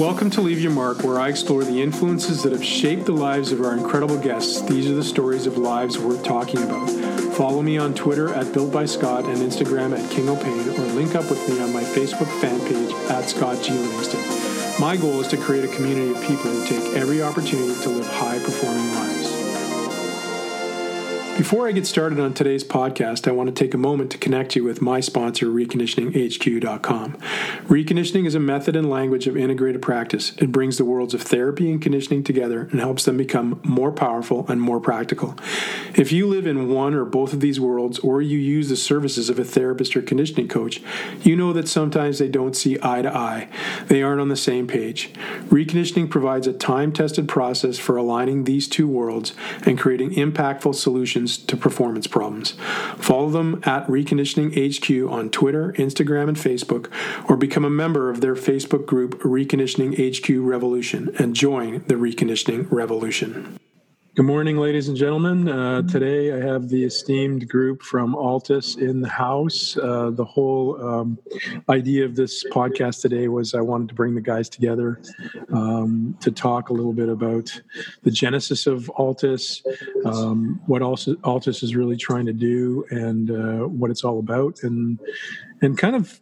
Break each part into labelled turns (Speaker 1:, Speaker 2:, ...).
Speaker 1: Welcome to Leave Your Mark, where I explore the influences that have shaped the lives of our incredible guests. These are the stories of lives worth talking about. Follow me on Twitter at Built by Scott and Instagram at King O'Pain, or link up with me on my Facebook fan page at Scott G. Livingston. My goal is to create a community of people who take every opportunity to live high performing lives. Before I get started on today's podcast, I want to take a moment to connect you with my sponsor, reconditioninghq.com. Reconditioning is a method and language of integrated practice. It brings the worlds of therapy and conditioning together and helps them become more powerful and more practical. If you live in one or both of these worlds, or you use the services of a therapist or conditioning coach, you know that sometimes they don't see eye to eye. They aren't on the same page. Reconditioning provides a time tested process for aligning these two worlds and creating impactful solutions solutions to performance problems. Follow them at Reconditioning HQ on Twitter, Instagram, and Facebook, or become a member of their Facebook group, Reconditioning HQ Revolution, and join the Reconditioning Revolution. Good morning, ladies and gentlemen. Uh, today I have the esteemed group from Altus in the house. Uh, the whole um, idea of this podcast today was I wanted to bring the guys together um, to talk a little bit about the genesis of Altus, um, what Altus is really trying to do, and uh, what it's all about, and and kind of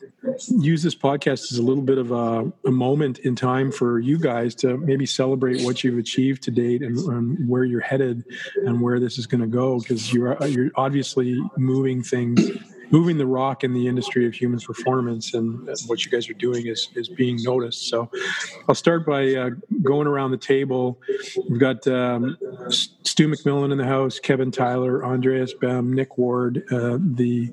Speaker 1: use this podcast as a little bit of a, a, moment in time for you guys to maybe celebrate what you've achieved to date and, and where you're headed and where this is going to go because you're you're obviously moving things moving the rock in the industry of human performance and what you guys are doing is, is being noticed so i'll start by uh, going around the table we've got um, stu mcmillan in the house kevin tyler andreas Behm nick ward uh, the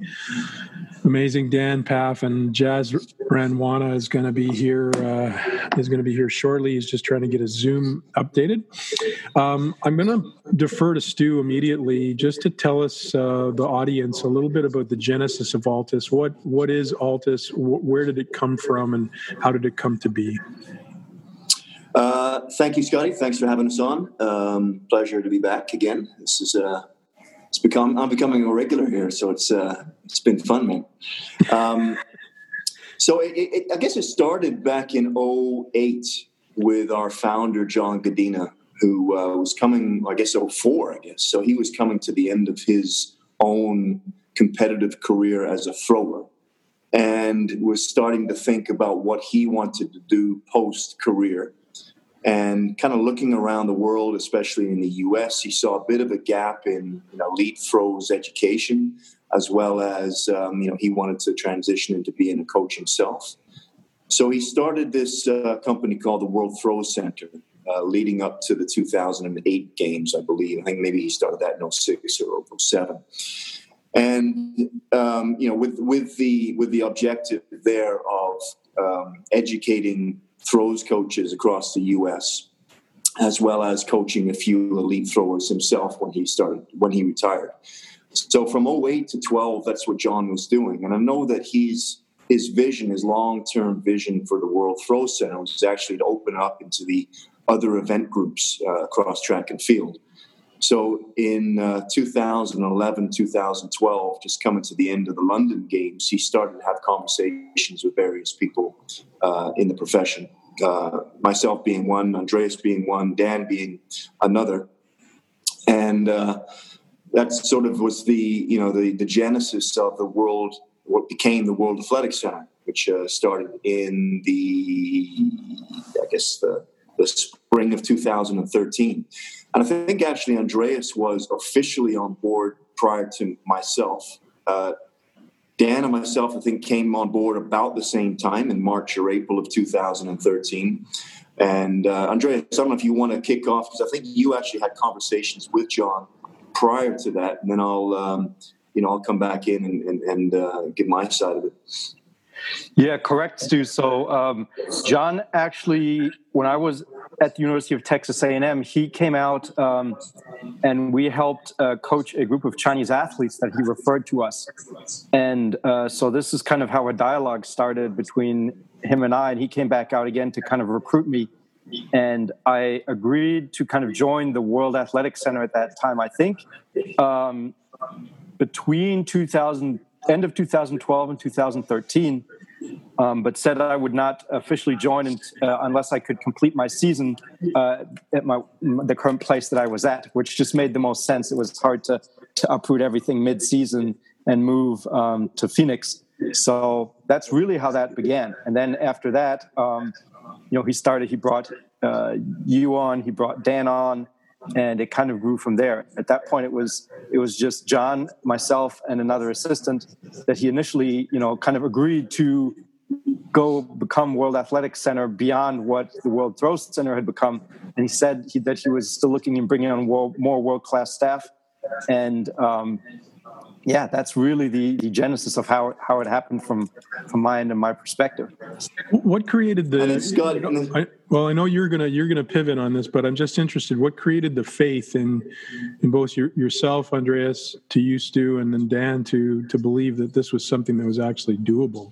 Speaker 1: amazing Dan Pfaff and Jas Randhawa is going to be here. Uh, is going to be here shortly. He's just trying to get his Zoom updated. Um, I'm going to defer to Stu immediately, just to tell us uh, the audience a little bit about the genesis of Altus. What what is Altus? Where did it come from, and how did it come to be?
Speaker 2: Uh, thank you, Scotty. Thanks for having us on. Um, pleasure to be back again. This is uh, it's become I'm becoming a regular here, so it's uh, it's been fun, man. Um, so it, it, I guess it started back in 08 with our founder John Godina, who uh, was coming, I guess 04, I guess. So he was coming to the end of his own competitive career as a thrower and was starting to think about what he wanted to do post career and kind of looking around the world, especially in the US, he saw a bit of a gap in you know, elite throws education, as well as um, you know he wanted to transition into being a coach himself. So he started this uh, company called the World Throw Center, uh, leading up to the 2008 games, I believe. I think maybe he started that in 06 or 07. And um, you know, with with the with the objective there of um, educating throws coaches across the U.S., as well as coaching a few elite throwers himself when he started when he retired. So from 08 to 12, that's what John was doing, and I know that he's his vision, his long-term vision for the World Throw Center was actually to open up into the other event groups uh, across track and field. So in uh, 2011, 2012, just coming to the end of the London Games, he started to have conversations with various people uh, in the profession. Uh, myself being one, Andreas being one, Dan being another, and uh, that sort of was the you know the the genesis of the world, what became the World Athletics Center, which uh, started in the I guess the the spring of 2013. And I think actually Andreas was officially on board prior to myself. Uh, Dan and myself, I think, came on board about the same time in March or April of 2013. And uh, Andreas, I don't know if you want to kick off because I think you actually had conversations with John prior to that, and then I'll, um, you know, I'll come back in and, and, and uh, give my side of it.
Speaker 3: Yeah, correct, Stu. So um, John actually, when I was at the University of Texas A&M, he came out um, and we helped uh, coach a group of Chinese athletes that he referred to us. And uh, so this is kind of how a dialogue started between him and I. And he came back out again to kind of recruit me. And I agreed to kind of join the World Athletic Center at that time. I think um, between 2000 end of 2012 and 2013 um, but said I would not officially join in, uh, unless I could complete my season uh, at my the current place that I was at, which just made the most sense. It was hard to to uproot everything mid-season and move um, to Phoenix. So that's really how that began. And then after that, um, you know, he started. He brought uh, you on. He brought Dan on and it kind of grew from there. At that point, it was it was just John, myself, and another assistant that he initially, you know, kind of agreed to go become World Athletics Center beyond what the World Throw Center had become. And he said he, that he was still looking and bringing on world, more world class staff. And um, yeah, that's really the, the genesis of how how it happened from from my end and my perspective.
Speaker 1: What created the? Scott, I, well, I know you're gonna you're gonna pivot on this, but I'm just interested. What created the faith in in both your, yourself, Andreas, to you, Stu, and then Dan to to believe that this was something that was actually doable?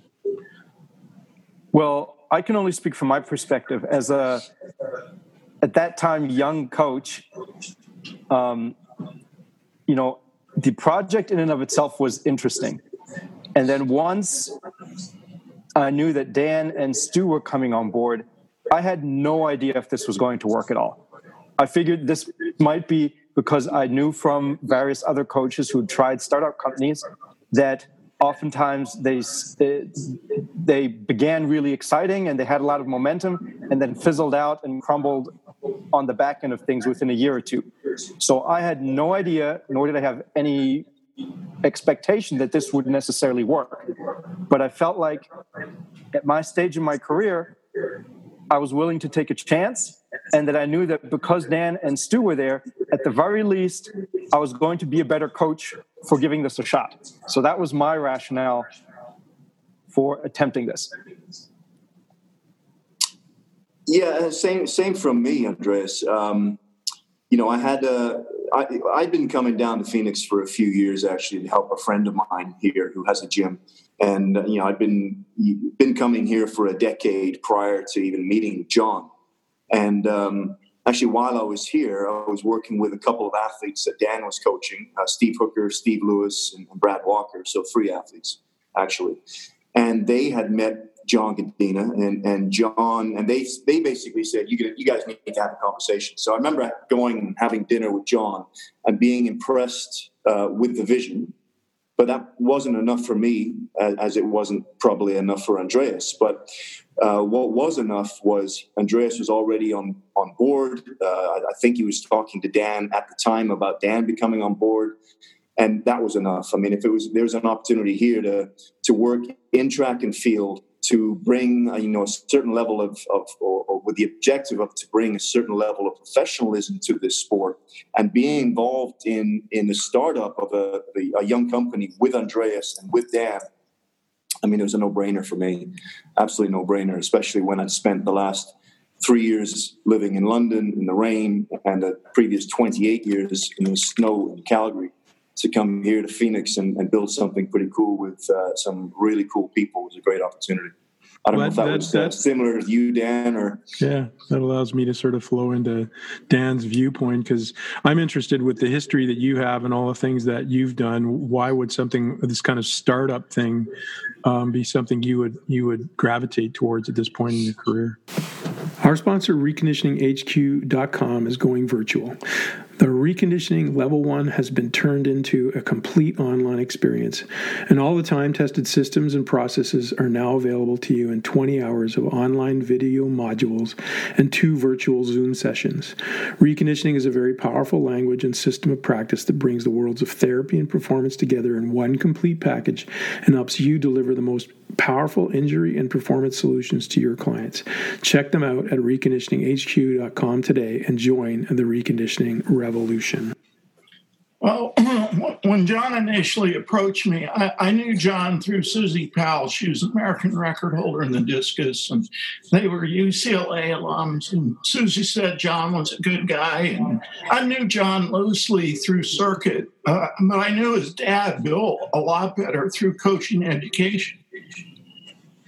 Speaker 3: Well, I can only speak from my perspective as a at that time young coach. Um, you know, the project in and of itself was interesting. And then once I knew that Dan and Stu were coming on board, I had no idea if this was going to work at all. I figured this might be because I knew from various other coaches who tried startup companies that oftentimes they they began really exciting and they had a lot of momentum and then fizzled out and crumbled on the back end of things within a year or two. So I had no idea, nor did I have any expectation that this would necessarily work. But I felt like at my stage in my career, I was willing to take a chance, and that I knew that because Dan and Stu were there, at the very least, I was going to be a better coach for giving this a shot. So that was my rationale for attempting this.
Speaker 2: Yeah, same same from me, Andreas. Um, you know, I had uh, I, I'd been coming down to Phoenix for a few years actually to help a friend of mine here who has a gym, and uh, you know, I'd been been coming here for a decade prior to even meeting John, and um, actually while I was here, I was working with a couple of athletes that Dan was coaching, uh, Steve Hooker, Steve Lewis, and, and Brad Walker, so three athletes actually, and they had met John Godina and, and John, and they they basically said, you, you guys need to have a conversation. So I remember going and having dinner with John and being impressed uh, with the vision, but that wasn't enough for me, as, it wasn't probably enough for Andreas. But uh, what was enough was Andreas was already on on board. Uh, I, I think he was talking to Dan at the time about Dan becoming on board and that was enough. I mean, if it was there was an opportunity here to to work in track and field to bring uh, you know a certain level of, of or, or, with the objective of to bring a certain level of professionalism to this sport. And being involved in in the startup of a, a young company with Andreas and with Dan I mean it was a no-brainer for me. Absolutely no-brainer especially when I'd spent the last three years living in London in the rain and the previous 28 years in the snow in Calgary to come here to Phoenix and, and build something pretty cool with uh, some really cool people was a great opportunity. I don't well, know if that, that was uh, similar to you, Dan, or
Speaker 1: yeah, that allows me to sort of flow into Dan's viewpoint because I'm interested with the history that you have and all the things that you've done. Why would something this kind of startup thing um, be something you would you would gravitate towards at this point in your career? Our sponsor, reconditioninghq.com, is going virtual. The reconditioning level one has been turned into a complete online experience, and all the time tested systems and processes are now available to you in 20 hours of online video modules and two virtual Zoom sessions. Reconditioning is a very powerful language and system of practice that brings the worlds of therapy and performance together in one complete package and helps you deliver the most powerful injury and performance solutions to your clients. Check them out at reconditioninghq.com today and join the reconditioning revolution?
Speaker 4: Well, when John initially approached me, I, I, knew John through Susie Powell. She was American record holder in the discus, and they were UCLA alums. And Susie said John was a good guy, and I knew John loosely through circuit, uh, but I knew his dad, Bill, a lot better through coaching education.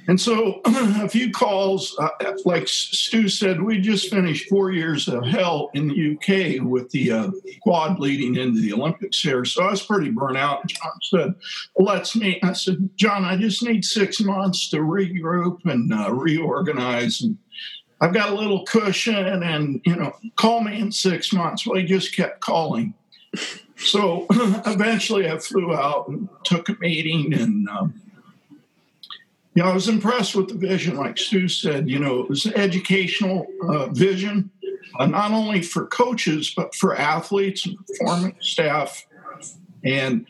Speaker 4: And so, a few calls, uh, like Stu said, we just finished four years of hell in the UK with the uh, quad leading into the Olympics here. So I was pretty burnt out. John said, Let's meet. I said, John, I just need six months to regroup and uh, reorganize. And I've got a little cushion, and, you know, call me in six months. Well, he just kept calling. So eventually I flew out and took a meeting and. Um, know, I was impressed with the vision, like Stu said. You know, it was an educational uh, vision, uh, not only for coaches but for athletes and performance staff. And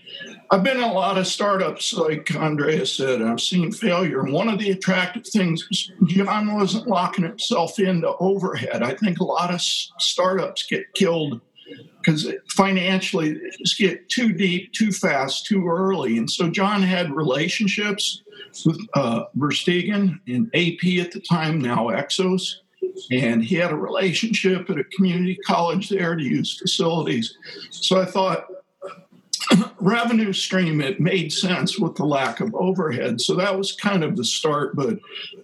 Speaker 4: I've been in a lot of startups, like Andrea said. I've seen failure. And one of the attractive things was John wasn't locking himself into overhead. I think a lot of startups get killed because financially they just get too deep, too fast, too early. And so John had relationships uh, Verstegen and AP at the time, now Exos. And he had a relationship at a community college there to use facilities. So I thought, revenue stream, it made sense with the lack of overhead. So that was kind of the start. But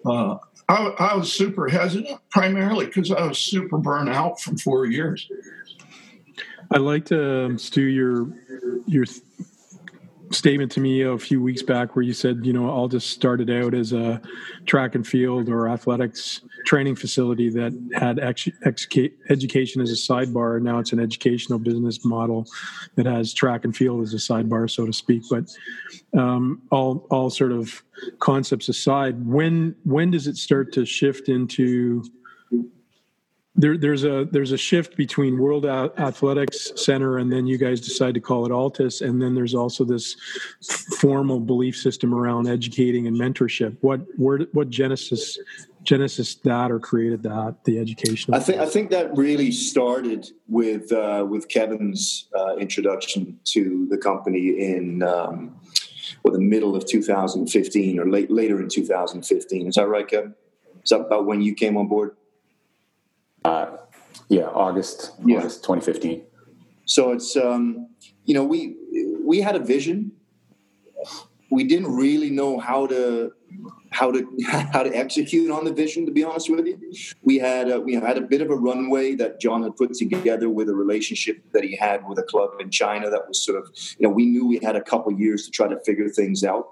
Speaker 4: uh, I, I was super hesitant, primarily because I was super burnt out from four years.
Speaker 1: I liked to um, Stu your your statement to me a few weeks back where you said, you know, I'll just started out as a track and field or athletics training facility that had ex- ex- education as a sidebar. Now it's an educational business model that has track and field as a sidebar, so to speak. But um, all all sort of concepts aside, when when does it start to shift into there, there's a there's a shift between World Athletics Center and then you guys decide to call it Altus, and then there's also this formal belief system around educating and mentorship. What where, what genesis genesis that or created that the education?
Speaker 2: I think I think that really started with uh, with Kevin's uh, introduction to the company in. Um, well, the middle of 2015 or late, later in 2015. Is that right, Kevin? Is that about when you came on board?
Speaker 5: Uh, yeah, August, yeah. August 2015.
Speaker 2: So it's um, you know we we had a vision. We didn't really know how to how to how to execute on the vision. To be honest with you, we had a, we had a bit of a runway that John had put together with a relationship that he had with a club in China. That was sort of you know we knew we had a couple years to try to figure things out.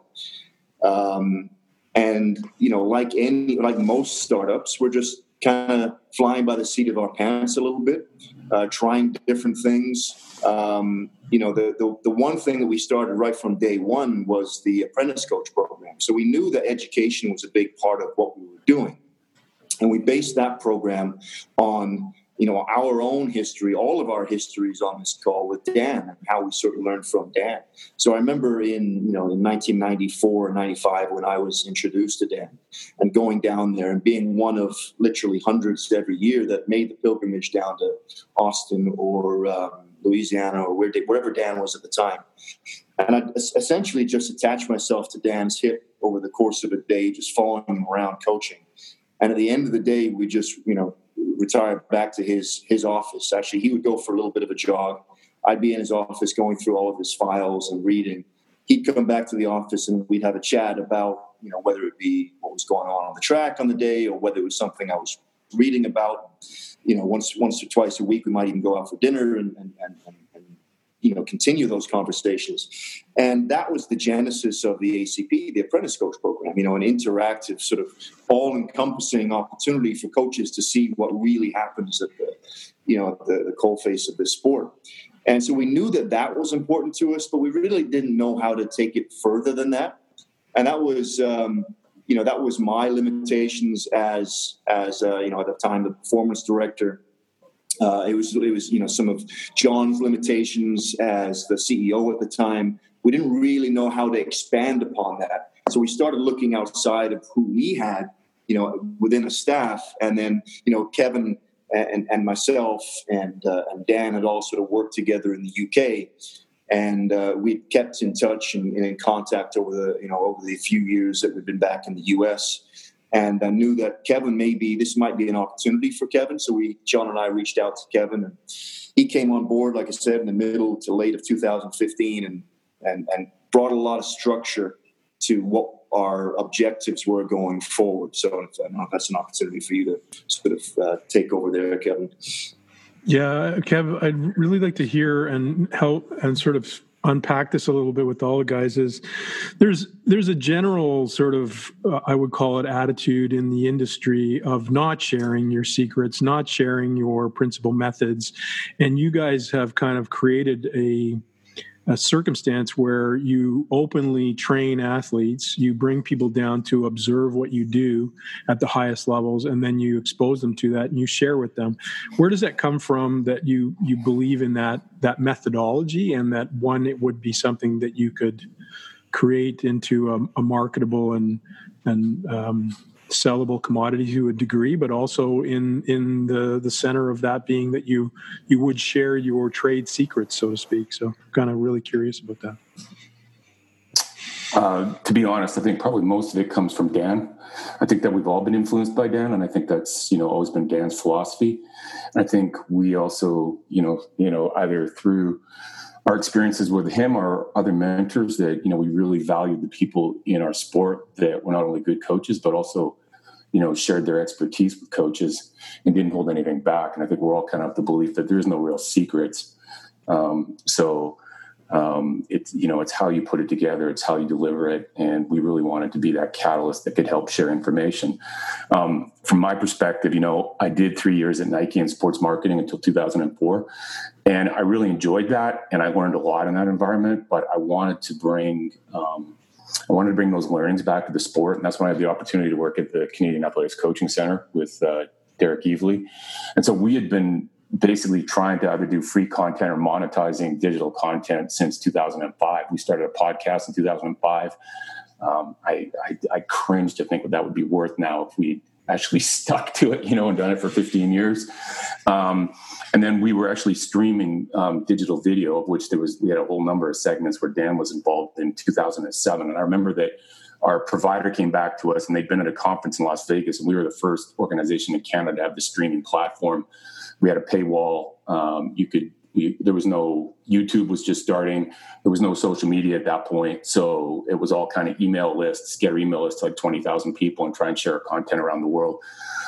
Speaker 2: Um, and you know, like any like most startups, we're just kind of flying by the seat of our pants a little bit, uh, trying different things. Um, you know, the, the, the one thing that we started right from day one was the apprentice coach program. So we knew that education was a big part of what we were doing, and we based that program on you know our own history, all of our histories on this call with Dan and how we sort of learned from Dan. So I remember in you know in 1994 and 95 when I was introduced to Dan and going down there and being one of literally hundreds every year that made the pilgrimage down to Austin or um, Louisiana or where, wherever Dan was at the time. And I essentially just attached myself to Dan's hip over the course of a day, just following him around coaching. And at the end of the day, we just, you know, retired back to his his office. Actually, he would go for a little bit of a jog. I'd be in his office going through all of his files and reading. He'd come back to the office and we'd have a chat about you know whether it be what was going on on the track on the day or whether it was something I was reading about. You know, once once or twice a week, we might even go out for dinner and, and, and, and you know continue those conversations. And that was the genesis of the acp the apprentice coach program you know an interactive sort of all encompassing opportunity for coaches to see what really happens at the you know the, the coal face of the sport. And so we knew that that was important to us but we really didn't know how to take it further than that. And that was um, you know that was my limitations as as uh, you know at the time the performance director uh, it was it was you know some of John's limitations as the CEO at the time. We didn't really know how to expand upon that, so we started looking outside of who we had, you know, within a staff, and then you know Kevin and, and myself and uh, and Dan had all sort of worked together in the UK, and uh, we kept in touch and, and, in contact over the you know over the few years that we've been back in the US and I knew that Kevin maybe this might be an opportunity for Kevin. So we, John and I, reached out to Kevin, and he came on board, like I said, in the middle to late of 2015, and and and brought a lot of structure to what our objectives were going forward. So I don't know if that's an opportunity for you to sort of uh, take over there, Kevin.
Speaker 1: Yeah, Kev, I'd really like to hear and help and sort of unpack this a little bit with all the guys is there's there's a general sort of uh, I would call it attitude in the industry of not sharing your secrets, not sharing your principal methods, and you guys have kind of created a a circumstance where you openly train athletes, you bring people down to observe what you do at the highest levels, and then you expose them to that and you share with them. Where does that come from that you you believe in that that methodology and that one it would be something that you could create into a, a marketable and and um, sellable commodity to a degree, but also in in the the center of that being that you you would share your trade secrets, so to speak. So, kind of really curious about that.
Speaker 5: Uh, to be honest, I think probably most of it comes from Dan. I think that we've all been influenced by Dan, and I think that's you know always been Dan's philosophy. I think we also you know you know either through our experiences with him or other mentors that you know we really value the people in our sport that were not only good coaches but also you know shared their expertise with coaches and didn't hold anything back. And i think we're all kind of the belief that there's no real secrets um, so um, it's you know it's how you put it together it's how you deliver it. And we really wanted to be that catalyst that could help share information. Um, from my perspective you know i did three years at nike in sports marketing until 2004 and i really enjoyed that and i learned a lot in that environment. But i wanted to bring um, I wanted to bring those learnings back to the sport, and that's when I had the opportunity to work at the Canadian Athletics Coaching Center with uh, Derek Evely. And so we had been basically trying to either do free content or monetizing digital content since 2005. We started a podcast in 2005. Um, I, I, I cringe to think what that would be worth now if we actually stuck to it, you know, and done it for 15 years. Um, and then we were actually streaming um, digital video, of which there was we had a whole number of segments where Dan was involved in 2007. And I remember that our provider came back to us, and they'd been at a conference in Las Vegas, and we were the first organization in Canada to have the streaming platform. We had a paywall. Um, you could we, there was no YouTube was just starting. There was no social media at that point, so it was all kind of email lists, get email list to like twenty thousand people, and try and share content around the world.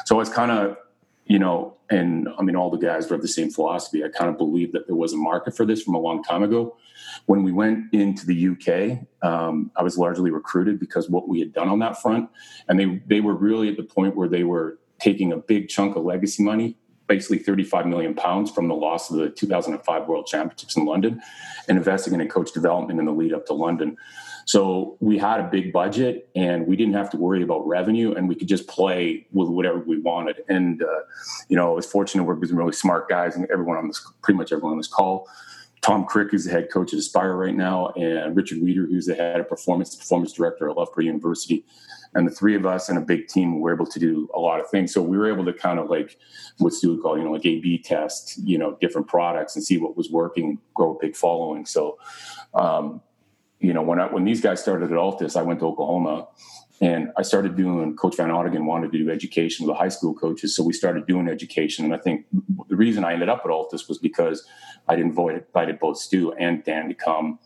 Speaker 5: So it's kind of you know, and I mean, all the guys were of the same philosophy. I kind of believed that there was a market for this from a long time ago. When we went into the UK, um, I was largely recruited because what we had done on that front, and they they were really at the point where they were taking a big chunk of legacy money basically 35 million pounds from the loss of the 2005 World Championships in London and investing in coach development in the lead up to London. So we had a big budget and we didn't have to worry about revenue and we could just play with whatever we wanted. And, uh, you know, I was fortunate to work with really smart guys and everyone on this, pretty much everyone on this call. Tom Crick, who's the head coach at Aspire right now, and Richard Weeder, who's the head of performance, performance director at Loughborough University and the three of us and a big team were able to do a lot of things. So we were able to kind of like what Stu would call, you know, like A/B test, you know, different products and see what was working, grow a big following. So, um, you know, when I, when these guys started at Altus, I went to Oklahoma and I started doing. Coach Van Audingen wanted to do education with the high school coaches, so we started doing education. And I think the reason I ended up at Altus was because I invited both Stu and Dan to come.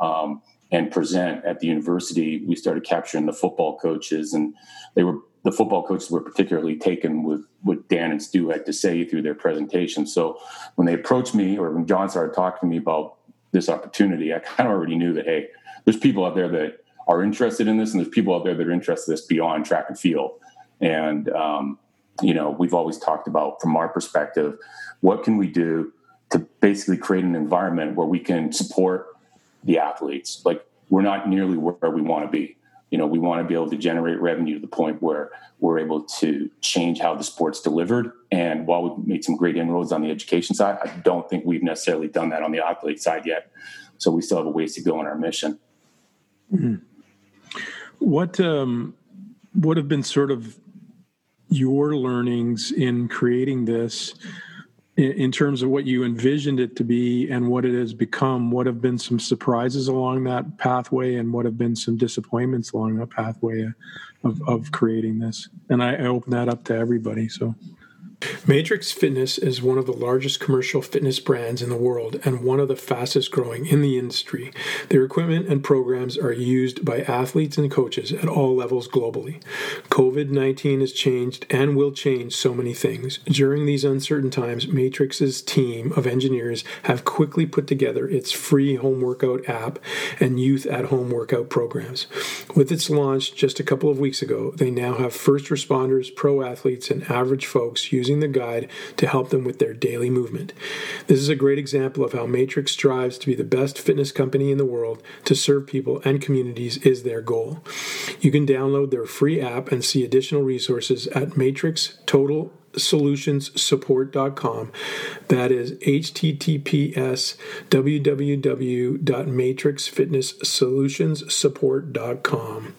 Speaker 5: Um, and present at the university, we started capturing the football coaches, and they were the football coaches were particularly taken with what Dan and Stu had to say through their presentation. So when they approached me, or when John started talking to me about this opportunity, I kind of already knew that hey, there's people out there that are interested in this, and there's people out there that are interested in this beyond track and field. And um, you know, we've always talked about from our perspective, what can we do to basically create an environment where we can support the athletes. Like we're not nearly where we want to be. You know, we want to be able to generate revenue to the point where we're able to change how the sport's delivered. And while we've made some great inroads on the education side, I don't think we've necessarily done that on the athlete side yet. So we still have a ways to go on our mission.
Speaker 1: Mm-hmm. What um, what have been sort of your learnings in creating this? in, terms of what you envisioned it to be and what it has become what have been some surprises along that pathway and what have been some disappointments along that pathway of, of creating this and I, I open that up to everybody so Matrix Fitness is one of the largest commercial fitness brands in the world and one of the fastest growing in the industry. Their equipment and programs are used by athletes and coaches at all levels globally. COVID 19 has changed and will change so many things. During these uncertain times, Matrix's team of engineers have quickly put together its free home workout app and youth at home workout programs. With its launch just a couple of weeks ago, they now have first responders, pro athletes, and average folks using the guide to help them with their daily movement. This is a great example of how Matrix strives to be the best fitness company in the world to serve people and communities is their goal. You can download their free app and see additional resources at Matrix Total solutionsupport.com that is https www.matrixfitnesssolutionsupport.com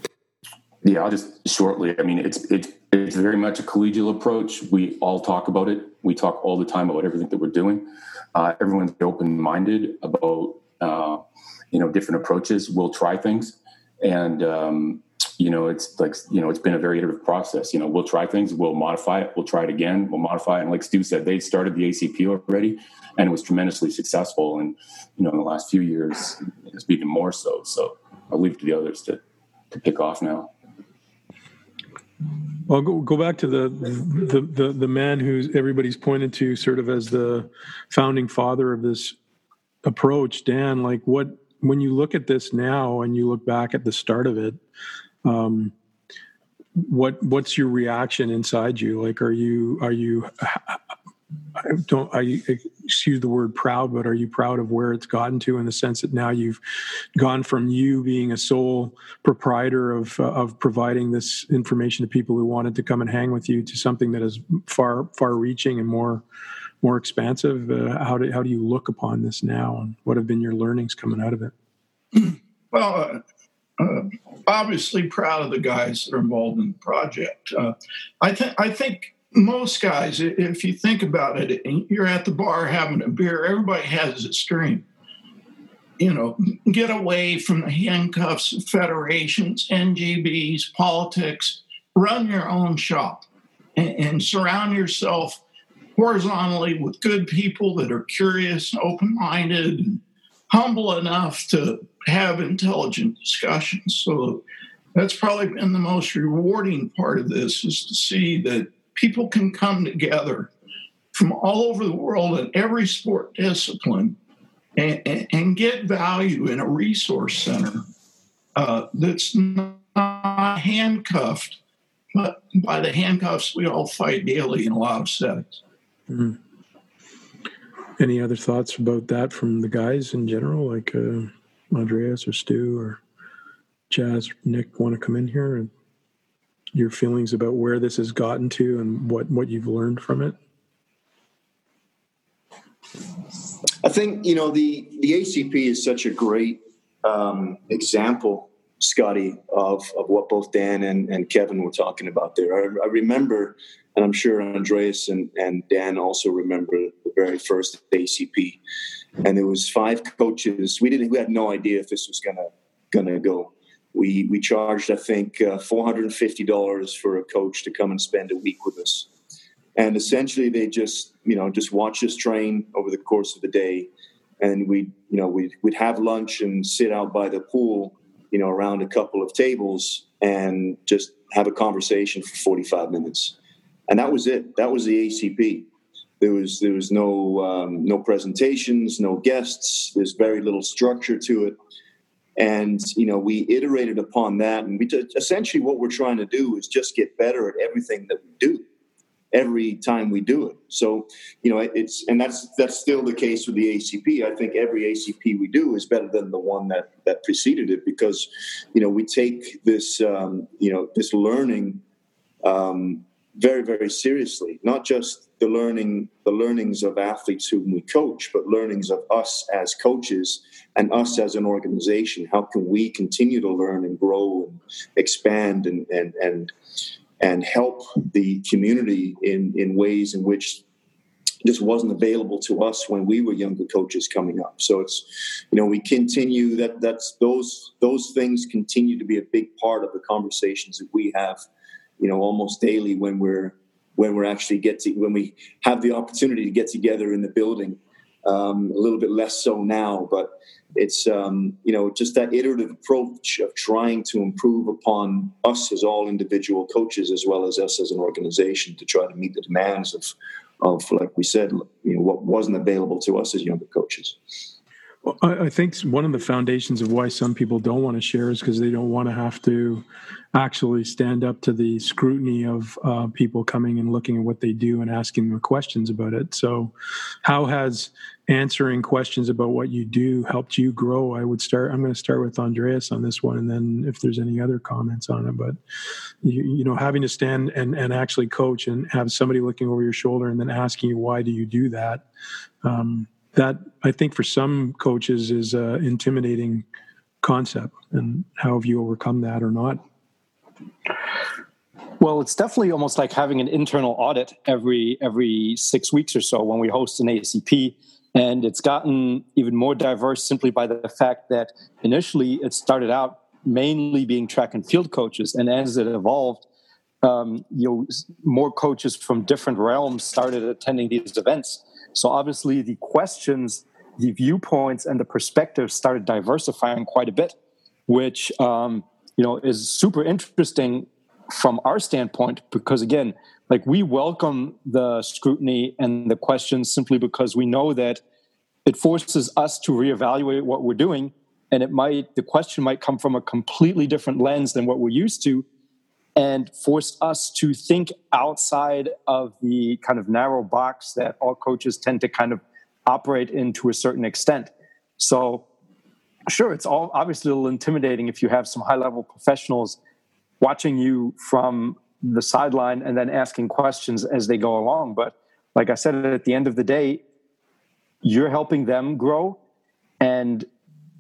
Speaker 5: yeah i'll just shortly i mean it's it's it's very much a collegial approach. We all talk about it. We talk all the time about everything that we're doing. Uh, everyone's open minded about uh, you know different approaches. We'll try things, and um, you know it's like you know it's been a very iterative process. You know we'll try things, we'll modify it, we'll try it again, we'll modify it. And like Stu said, they started the ACP already, and it was tremendously successful. And you know in the last few years, it's even more so. So I'll leave it to the others to to pick off now.
Speaker 1: I'll go, go back to the, the, the the man who everybody's pointed to sort of as the founding father of this approach, Dan. Like, what when you look at this now and you look back at the start of it, um, what what's your reaction inside you? Like, are you are you I don't I excuse the word proud, but are you proud of where it's gotten to in the sense that now you've gone from you being a sole proprietor of uh, of providing this information to people who wanted to come and hang with you to something that is far far reaching and more more expansive? Uh, how do how do you look upon this now, and what have been your learnings coming out of it?
Speaker 4: Well. Uh, uh, obviously, proud of the guys that are involved in the project. Uh, I think I think most guys, if you think about it, you're at the bar having a beer, everybody has a dream. You know, get away from the handcuffs federations, NGBs, politics, run your own shop and, and surround yourself horizontally with good people that are curious, open minded, humble enough to have intelligent discussions. So that's probably been the most rewarding part of this is to see that people can come together from all over the world in every sport discipline and, and, and get value in a resource center uh, that's not handcuffed but by the handcuffs we all fight daily in a lot of settings. Mm-hmm.
Speaker 1: Any other thoughts about that from the guys in general, like uh, Andreas or Stu or Jas, Nick, want to come in here and your feelings about where this has gotten to and what what you've learned from it?
Speaker 2: I think you know the the ACP is such a great um, example, Scotty, of of what both Dan and, and Kevin were talking about there. I, I remember, and I'm sure Andreas and, and Dan also remember the very first ACP, and there was five coaches. We didn't we had no idea if this was gonna gonna go we we charged I think uh, four hundred and fifty dollars for a coach to come and spend a week with us, and essentially they just you know just watch us train over the course of the day, and we you know we'd, we'd have lunch and sit out by the pool you know around a couple of tables and just have a conversation for forty five minutes, and that was it. That was the ACP. There was there was no um, no presentations, no guests. There's very little structure to it and you know we iterated upon that. And we just, essentially what we're trying to do is just get better at everything that we do every time we do it. So you know it's and that's that's still the case with the acp i think every acp we do is better than the one that that preceded it because you know we take this um, you know this learning um, very very seriously not just the learning the learnings of athletes whom we coach but learnings of us as coaches and us as an organization. How can we continue to learn and grow and expand and and and and help the community in in ways in which just wasn't available to us when we were younger coaches coming up? So it's you know we continue that that's those those things continue to be a big part of the conversations that we have you know almost daily when we're when we're actually get to, when we have the opportunity to get together in the building. Um, a little bit less so now, but it's um, you know just that iterative approach of trying to improve upon us as all individual coaches as well as us as an organization to try to meet the demands of of like we said you know what wasn't available to us as younger coaches
Speaker 1: well, I think one of the foundations of why some people don't want to share is because they don't want to have to actually stand up to the scrutiny of uh, people coming and looking at what they do and asking them questions about it. So, how has answering questions about what you do helped you grow? I would start. I'm going to start with Andreas on this one, and then if there's any other comments on it. But you, you know, having to stand and and actually coach and have somebody looking over your shoulder and then asking you why do you do that. Um, that I think for some coaches is an intimidating concept. And how have you overcome that or not?
Speaker 3: Well, it's definitely almost like having an internal audit every every six weeks or so when we host an ACP. And it's gotten even more diverse simply by the fact that initially it started out mainly being track and field coaches, and as it evolved, um, you know, more coaches from different realms started attending these events. So obviously, the questions, the viewpoints, and the perspectives started diversifying quite a bit, which um, you know is super interesting from our standpoint because again, like we welcome the scrutiny and the questions simply because we know that it forces us to reevaluate what we're doing and it might the question might come from a completely different lens than what we're used to and force us to think outside of the kind of narrow box that all coaches tend to kind of operate in to a certain extent. So, sure, it's all obviously a little intimidating if you have some high level professionals watching you from the sideline and then asking questions as they go along. But like I said, at the end of the day, you're helping them grow and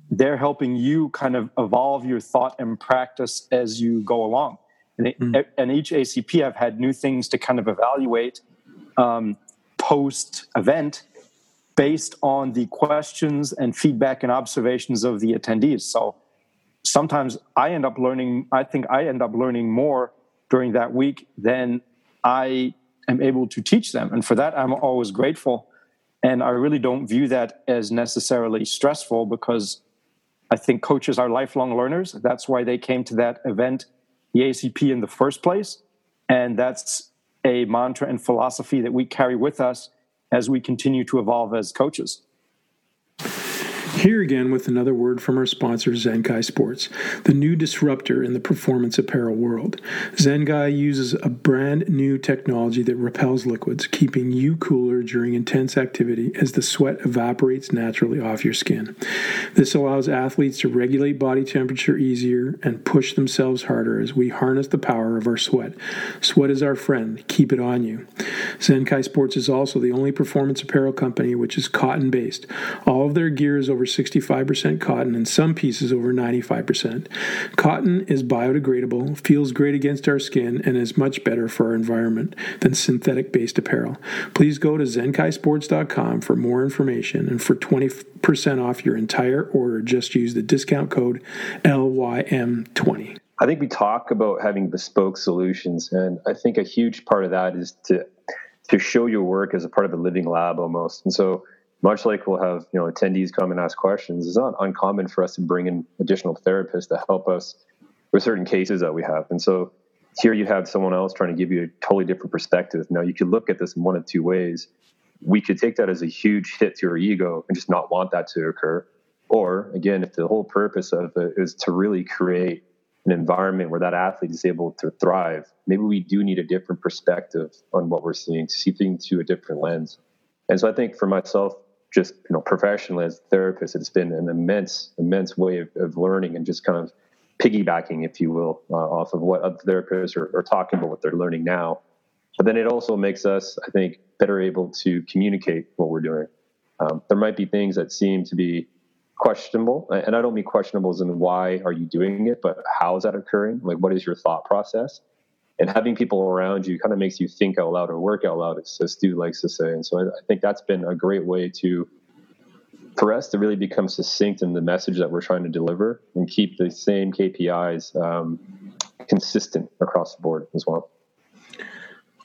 Speaker 3: they're helping you kind of evolve your thought and practice as you go along. And, mm. and each ACP, I've had new things to kind of evaluate um, post event based on the questions and feedback and observations of the attendees. So sometimes I end up learning, I think I end up learning more during that week than I am able to teach them. And for that, I'm always grateful. And I really don't view that as necessarily stressful because I think coaches are lifelong learners. That's why they came to that event the ACP in the first place. And that's a mantra and philosophy that we carry with us as we continue to evolve as coaches.
Speaker 1: Here again with another word from our sponsor, Zenkai Sports, the new disruptor in the performance apparel world. Zenkai uses a brand new technology that repels liquids, keeping you cooler during intense activity as the sweat evaporates naturally off your skin. This allows athletes to regulate body temperature easier and push themselves harder as we harness the power of our sweat. Sweat is our friend, keep it on you. Zenkai Sports is also the only performance apparel company which is cotton based. All of their gear is over 65% cotton and some pieces over 95%. Cotton is biodegradable, feels great against our skin, and is much better for our environment than synthetic based apparel. Please go to zenkaisports.com for more information and for 20% off your entire order, just use the discount code LYM20.
Speaker 6: I think we talk about having bespoke solutions, and I think a huge part of that is to to show your work as a part of a living lab almost. And so much like we'll have you know attendees come and ask questions, it's not uncommon for us to bring in additional therapists to help us with certain cases that we have. And so here you have someone else trying to give you a totally different perspective. Now you could look at this in one of two ways. We could take that as a huge hit to your ego and just not want that to occur. Or again, if the whole purpose of it is to really create an environment where that athlete is able to thrive, maybe we do need a different perspective on what we're seeing, see things through a different lens. And so I think for myself, just you know professionally as a therapist, it's been an immense, immense way of, of learning and just kind of piggybacking, if you will, uh, off of what other therapists are, are, talking about, what they're learning now. But then it also makes us, I think, better able to communicate what we're doing. Um, there might be things that seem to be questionable, and I don't mean questionable as in why are you doing it, but how is that occurring? Like, what is your thought process? And having people around you kind of makes you think out loud or work out loud, as Stu likes to say. And so I, I think that's been a great way to for us to really become succinct in the message that we're trying to deliver and keep the same KPIs um, consistent across the board as well.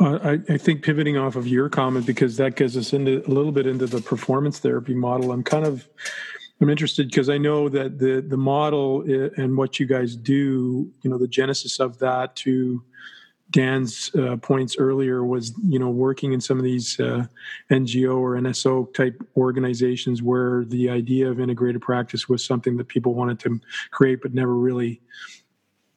Speaker 1: I, I, think pivoting off of your comment because that gets us into a little bit into the performance therapy model. I'm kind of I'm interested because I know that the the model and what you guys do, you know, the genesis of that to Dan's uh, points earlier was, you know, working in some of these uh, NGO or NSO type organizations where the idea of integrated practice was something that people wanted to create but never really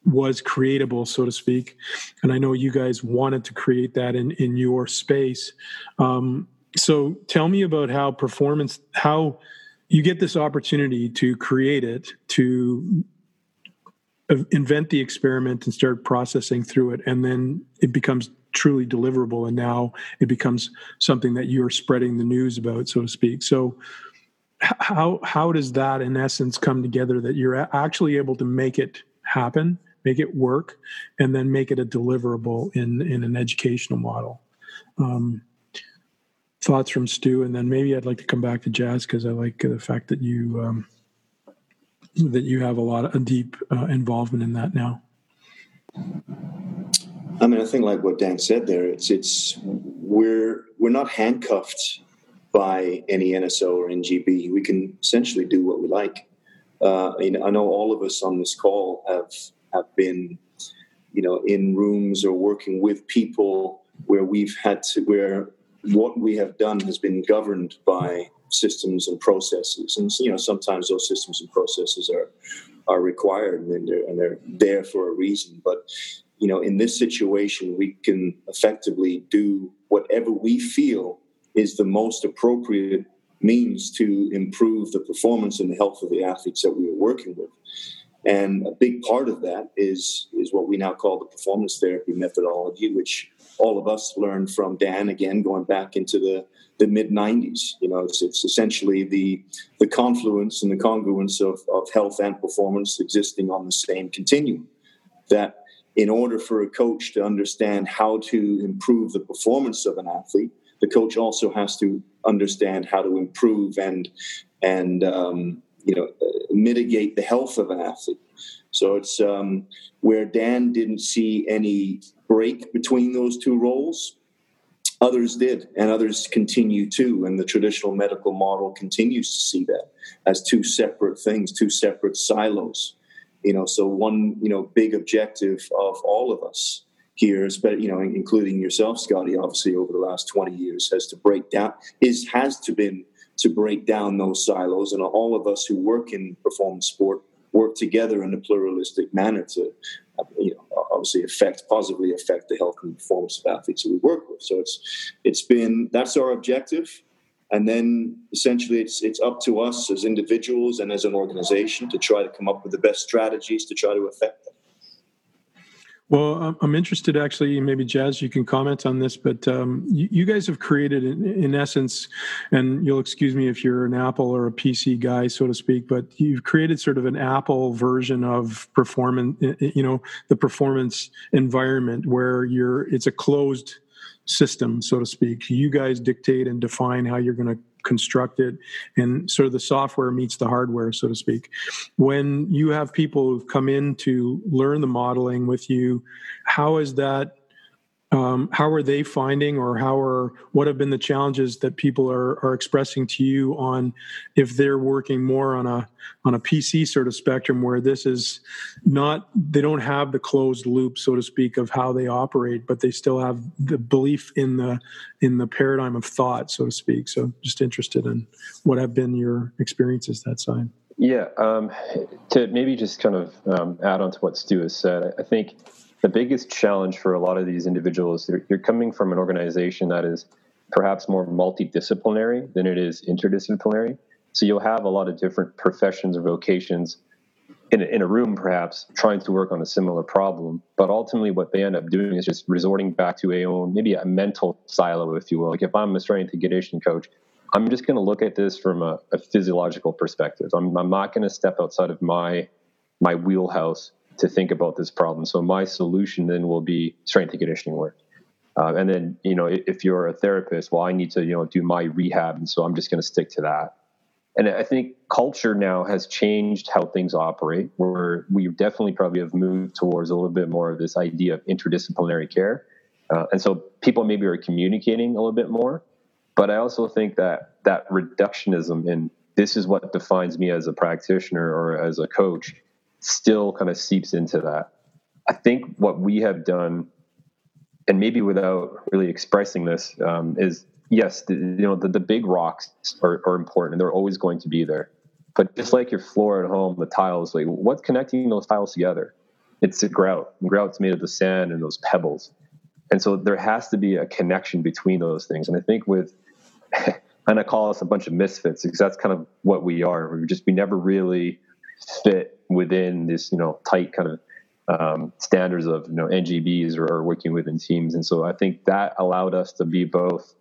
Speaker 1: was creatable, so to speak. And I know you guys wanted to create that in in your space. Um, so tell me about how performance how you get this opportunity to create it to invent the experiment and start processing through it and then it becomes truly deliverable and now it becomes something that you're spreading the news about so to speak. So how how does that in essence come together that you're actually able to make it happen make it work and then make it a deliverable in in an educational model? Um, thoughts from Stu, and then maybe I'd like to come back to Jas because I like the fact that you um, that you have a lot of a deep uh, involvement in that now.
Speaker 2: I mean, I think like what Dan said there, it's it's we're we're not handcuffed by any NSO or NGB. We can essentially do what we like. Uh, I know all of us on this call have have been, you know, in rooms or working with people where we've had to where what we have done has been governed by systems and processes, and you know sometimes those systems and processes are are required and they're, and they're there for a reason. But you know, in this situation, we can effectively do whatever we feel is the most appropriate means to improve the performance and the health of the athletes that we are working with. And a big part of that is is what we now call the performance therapy methodology, which all of us learned from Dan again, going back into the, the mid 90s. You know, it's, it's essentially the, the confluence and the congruence of, of health and performance existing on the same continuum. That in order for a coach to understand how to improve the performance of an athlete, the coach also has to understand how to improve and and um, you know mitigate the health of an athlete. So it's um, where Dan didn't see any break between those two roles. Others did, and others continue to. And the traditional medical model continues to see that as two separate things, two separate silos. You know, so one, you know, big objective of all of us here, but you know, including yourself, Scotty, obviously over the last twenty years, has to break down is has to been to break down those silos, and all of us who work in performance sport work together in a pluralistic manner to uh, you know, obviously affect positively affect the health and performance of athletes that we work with. So it's it's been that's our objective, and then essentially it's it's up to us as individuals and as an organization to try to come up with the best strategies to try to affect them.
Speaker 1: Well, I'm interested actually, maybe Jas, you can comment on this, but um, you, you, guys have created, in, in, essence, and you'll excuse me if you're an Apple or a PC guy, so to speak, but you've created sort of an Apple version of performance, you know, the performance environment where you're, it's a closed system, so to speak. You guys dictate and define how you're going to construct it and sort of the software meets the hardware so to speak. When you have people who've come in to learn the modeling with you how is that um, how are they finding or how are what have been the challenges that people are, are expressing to you on if they're working more on a on a pc sort of spectrum where this is not they don't have the closed loop so to speak of how they operate but they still have the belief in the in the paradigm of thought so to speak. So just interested in what have been your experiences that side.
Speaker 6: Yeah um, to maybe just kind of um, add on to what stu has said i think the biggest challenge for a lot of these individuals, you're coming from an organization that is perhaps more multidisciplinary than it is interdisciplinary. So you'll have a lot of different professions or vocations in a, in a room, perhaps trying to work on a similar problem. But ultimately, what they end up doing is just resorting back to a own maybe a mental silo, if you will. Like if I'm a strength and conditioning coach, I'm just going to look at this from a, a physiological perspective. I'm, I'm not going to step outside of my my wheelhouse to think about this problem. So my solution then will be strength and conditioning work. Uh, and then, you know, if you're a therapist, well, I need to, you know, do my rehab. And so I'm just going to stick to that. And I think culture now has changed how things operate, where we definitely probably have moved towards a little bit more of this idea of interdisciplinary care. Uh, and so people maybe are communicating a little bit more. But I also think that that reductionism in this is what defines me as a practitioner or as a coach still kind of seeps into that. I think what we have done, and maybe without really expressing this, um, is yes, the, you know, the, the big rocks are, are important. And they're always going to be there. But just like your floor at home, the tiles, like what's connecting those tiles together? It's the grout. And Grout's made of the sand and those pebbles. And so there has to be a connection between those things. And I think with and I call us a bunch of misfits because that's kind of what we are. We just we never really fit within this you know tight kind of um, standards of you know NGBs or, or, working within teams, and so I think that allowed us to be both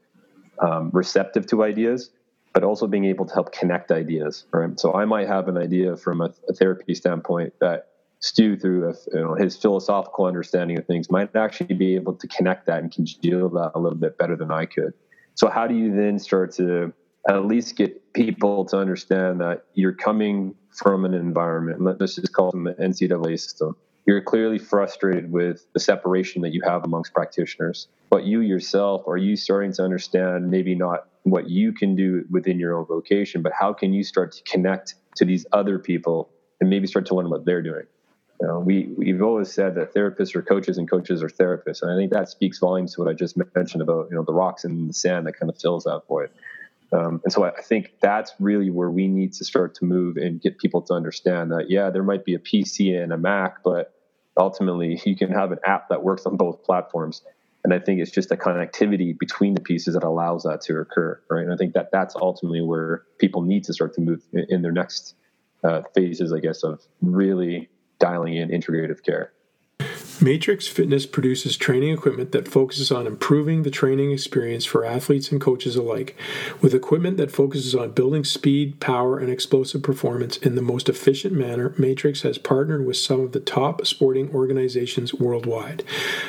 Speaker 6: um, receptive to ideas, but also being able to help connect ideas. Right. So I might have an idea from a, a therapy standpoint that Stu, through a, you know, his philosophical understanding of things, might actually be able to connect that and congeal that a little bit better than I could. So how do you then start to at least get people to understand that you're coming from an environment, let's just call them the NCAA system. You're clearly frustrated with the separation that you have amongst practitioners. But you yourself, are you starting to understand maybe not what you can do within your own vocation, but how can you start to connect to these other people and maybe start to learn what they're doing? You know, we we've always said that therapists are coaches and coaches are therapists, and I think that speaks volumes to what I just mentioned about you know the rocks and the sand that kind of fills that void. Um, and so I think that's really where we need to start to move and get people to understand that yeah, there might be a PC and a Mac, but ultimately you can have an app that works on both platforms. And I think it's just a connectivity between the pieces that allows that to occur, right? And I think that that's ultimately where people need to start to move in their next uh, phases, I guess, of really dialing in integrative care.
Speaker 1: Matrix Fitness produces training equipment that focuses on improving the training experience for athletes and coaches alike, with equipment that focuses on building speed, power, and explosive performance in the most efficient manner. Matrix has partnered with some of the top sporting organizations worldwide.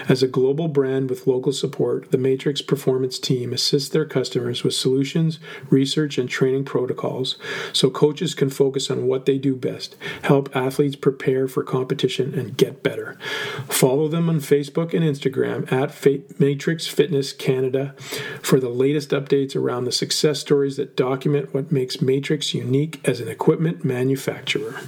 Speaker 1: As a global brand with local support, the Matrix Performance team assists their customers with solutions, research, and training protocols so coaches can focus on what they do best help athletes prepare for competition and get better. Follow them on Facebook and Instagram at Matrix Fitness Canada for the latest updates around the success stories that document what makes Matrix unique as an equipment manufacturer.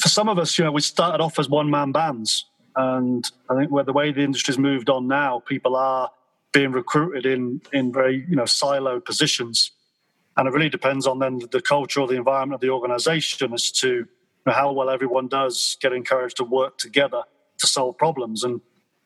Speaker 7: For some of us, you know, we started off as one man bands. And I think where the way the industry's moved on now, people are being recruited in in very you know siloed positions, and it really depends on then the culture or the environment of the organisation as to how well everyone does get encouraged to work together to solve problems. And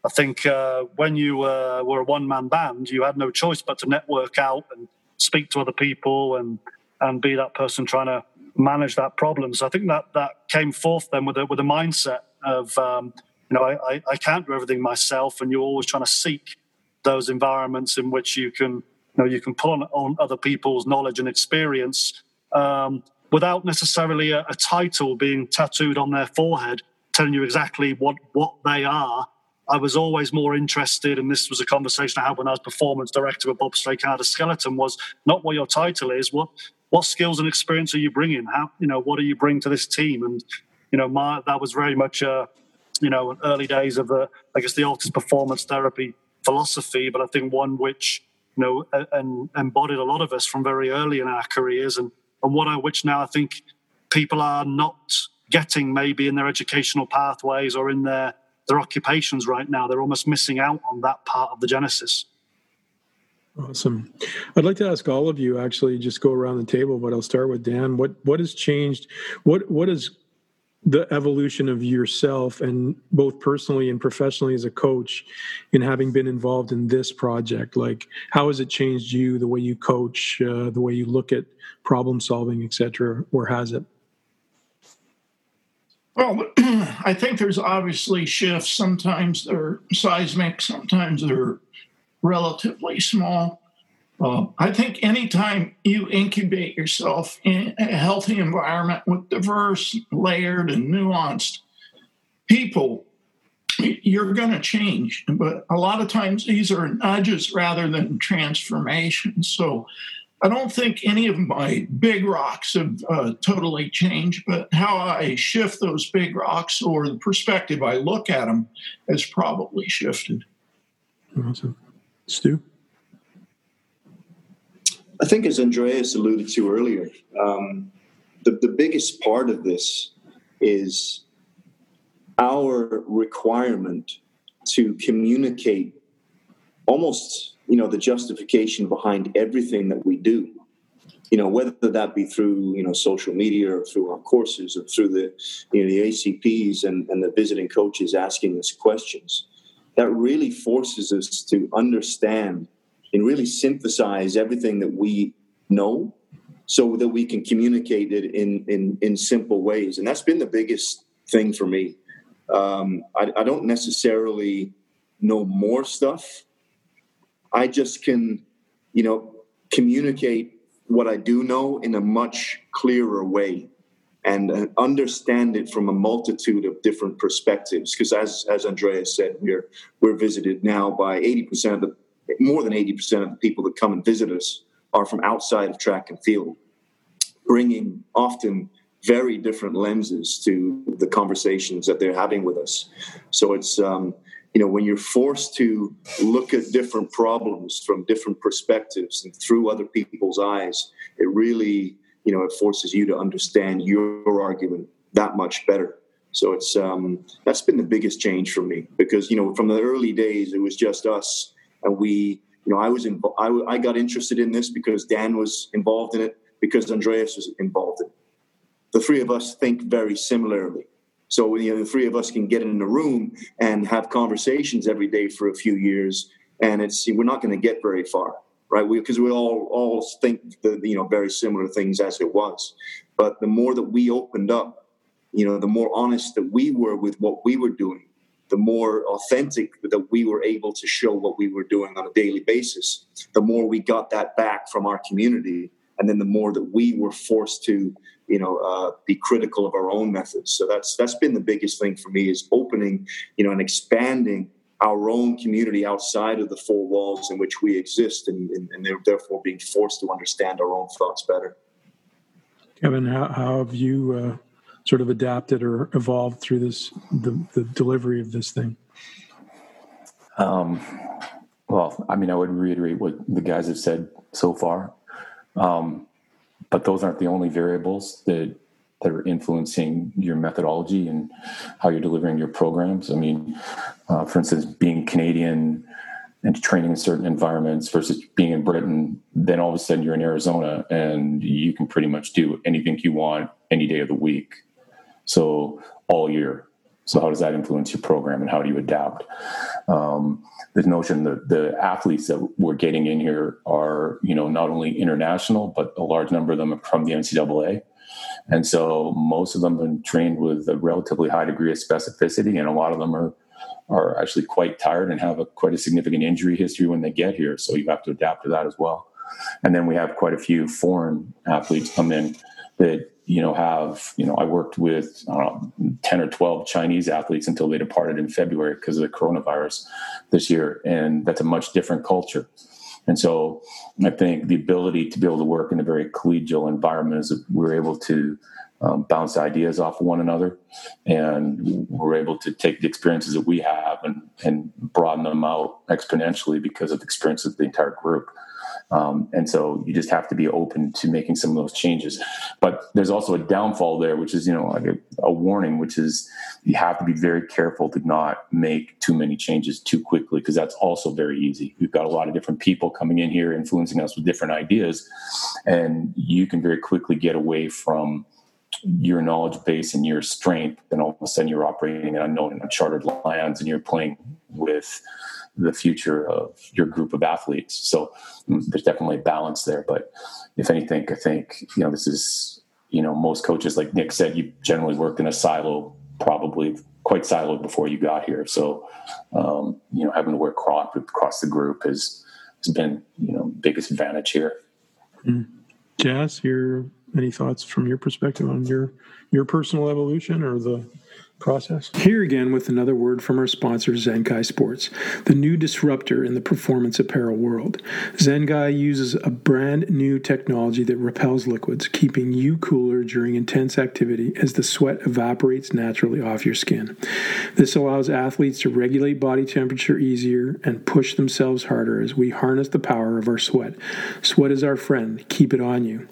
Speaker 7: I think uh, when you uh, were a one man band, you had no choice but to network out and speak to other people and and be that person trying to manage that problem. So I think that that came forth then with a with a mindset of um, you know I, I can't do everything myself, and you're always trying to seek those environments in which you can you know you can pull on, on other people's knowledge and experience um, without necessarily a, a title being tattooed on their forehead telling you exactly what what they are. I was always more interested, and this was a conversation I had when I was performance director at Bobsleigh Canada Skeleton. Was not what your title is, what what skills and experience are you bringing? How you know what do you bring to this team? And you know, my that was very much a you know early days of the I guess the Altis performance therapy philosophy, but I think one which you know and embodied a lot of us from very early in our careers, and and what I which now I think people are not getting maybe in their educational pathways or in their their occupations right now. They're almost missing out on that part of the genesis.
Speaker 1: Awesome. I'd like to ask all of you actually just go around the table, but I'll start with Dan. What what has changed? What what is the evolution of yourself and both personally and professionally as a coach in having been involved in this project like how has it changed you the way you coach uh, the way you look at problem solving etc or has it
Speaker 4: well, I think there's obviously shifts. Sometimes they're seismic, sometimes they're relatively small. Uh, I think anytime you incubate yourself in a healthy environment with diverse, layered, and nuanced people, you're going to change. But a lot of times these are nudges rather than transformations. So I don't think any of my big rocks have uh, totally changed, but how I shift those big rocks or the perspective I look at them has probably shifted.
Speaker 1: Awesome. Stu?
Speaker 2: I think, as Andreas alluded to earlier, um, the, the biggest part of this is our requirement to communicate almost you know the justification behind everything that we do. You know whether that be through you know social media or through our courses or through the you know the acps and, and the visiting coaches asking us questions that really forces us to understand and really synthesize everything that we know so that we can communicate it in in, in simple ways. And that's been the biggest thing for me. Um, I, I don't necessarily know more stuff i just can you know communicate what I do know in a much clearer way and uh, understand it from a multitude of different perspectives. Because as as Andreas said, we're we're visited now by eighty percent of the more than eighty percent of the people that come and visit us are from outside of track and field, bringing often very different lenses to the conversations that they're having with us. So it's um, you know when you're forced to look at different problems from different perspectives and through other people's eyes it really you know it forces you to understand your argument that much better. So it's um, that's been the biggest change for me because you know from the early days it was just us and we you know i was involved I, I got interested in this because dan was involved in it because andreas was involved in it. The three of us think very similarly so you know, the three of us can get in a room and have conversations every day for a few years, and it's we're not going to get very far, right? Because we, we, all all think the you know very similar things as it was. But the more that we opened up, you know, the more honest that we were with what we were doing, the more authentic that we were able to show what we were doing on a daily basis. The more we got that back from our community, and then the more that we were forced to you know uh, be critical of our own methods. So that's that's been the biggest thing for me is opening you know and expanding our own community outside of the four walls in which we exist and, and, and therefore being forced to understand our own thoughts better.
Speaker 1: Kevin how, how have you uh, sort of adapted or evolved through this the, the delivery of this thing?
Speaker 5: Um, well i mean i would reiterate what the guys have said so far. Um, but those aren't the only variables that that are influencing your methodology and how you're delivering your programs. I mean, uh, for instance, being Canadian and training in certain environments versus being in Britain, then all of a sudden you're in Arizona and you can pretty much do anything you want any day of the week. So all year. So how does that influence your program and how do you adapt? Um, the notion that the athletes that we're getting in here are, you know, not only international, but a large number of them are from the NCAA. And so most of them have been trained with a relatively high degree of specificity, and a lot of them are are actually quite tired and have a, quite a significant injury history when they get here. So you have to adapt to that as well. And then we have quite a few foreign athletes come in that you know have you know I worked with know, ten or twelve Chinese athletes until they departed in February because of the coronavirus this year, and that's a much different culture. And so I think the ability to be able to work in a very collegial environment is we're able to um, bounce ideas off of one another, and we're able to take the experiences that we have and, and broaden them out exponentially because of the experiences of the entire group. Um, and so you just have to be open to making some of those changes. But there's also a downfall there, which is, you know, like a, a, warning, which is you have to be very careful to not make too many changes too quickly, because that's also very easy. We've got a lot of different people coming in here influencing us with different ideas, and you can very quickly get away from your knowledge base and your strength, and all of a sudden you're operating in unknown and uncharted lands, and you're playing with the future of your group of athletes. So there's definitely a balance there. But if anything, I think, you know, this is, you know, most coaches, like Nick said, you generally worked in a silo, probably quite siloed before you got here. So, um, you know, having to work across, across the group has, has been, you know, biggest advantage here.
Speaker 1: Mm. Jas, your any thoughts from your perspective on your your personal evolution or the process. Here again with another word from our sponsor, Zenkai Sports, the new disruptor in the performance apparel world. Zenkai uses a brand new technology that repels liquids, keeping you cooler during intense activity as the sweat evaporates naturally off your skin. This allows athletes to regulate body temperature easier and push themselves harder as we harness the power of our sweat. Sweat is our friend, keep it on you.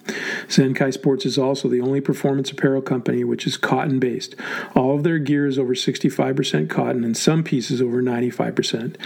Speaker 1: Zenkai Sports is also the only performance apparel company which is cotton based. All of their their gear is over 65% cotton and some pieces over 95%.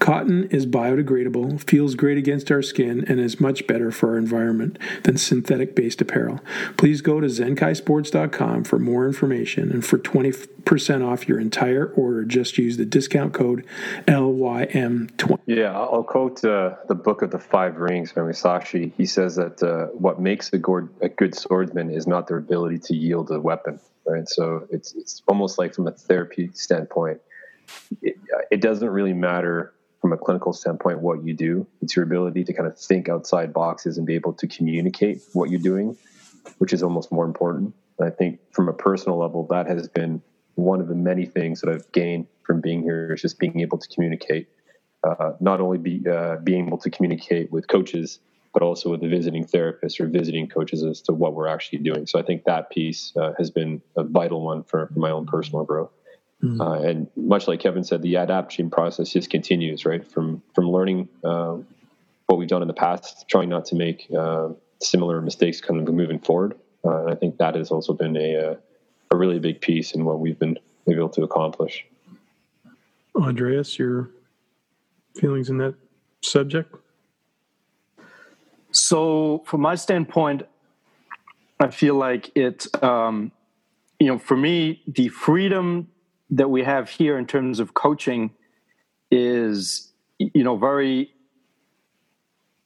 Speaker 1: Cotton is biodegradable, feels great against our skin, and is much better for our environment than synthetic based apparel. Please go to zenkaisports.com for more information and for 20% off your entire order, just use the discount code LYM20.
Speaker 6: Yeah, I'll quote uh, the book of the five rings by Musashi. He says that uh, what makes a, a good swordsman is not their ability to yield a weapon right? So it's it's almost like from a therapy standpoint, it, it doesn't really matter from a clinical standpoint what you do. It's your ability to kind of think outside boxes and be able to communicate what you're doing, which is almost more important. And I think from a personal level, that has been one of the many things that I've gained from being here is just being able to communicate. Uh, not only be uh, being able to communicate with coaches, but also with the visiting therapists or visiting coaches as to what we're actually doing. So I think that piece uh, has been a vital one for, for my own personal growth. Mm-hmm. Uh, and much like Kevin said, the adaptation process just continues, right? From from learning uh, what we've done in the past, trying not to make uh, similar mistakes, kind of moving forward. Uh, and I think that has also been a uh, a really big piece in what we've been able to accomplish.
Speaker 1: Andreas, your feelings in that subject?
Speaker 3: So, from my standpoint, I feel like it, um, you know, for me, the freedom that we have here in terms of coaching is, you know, very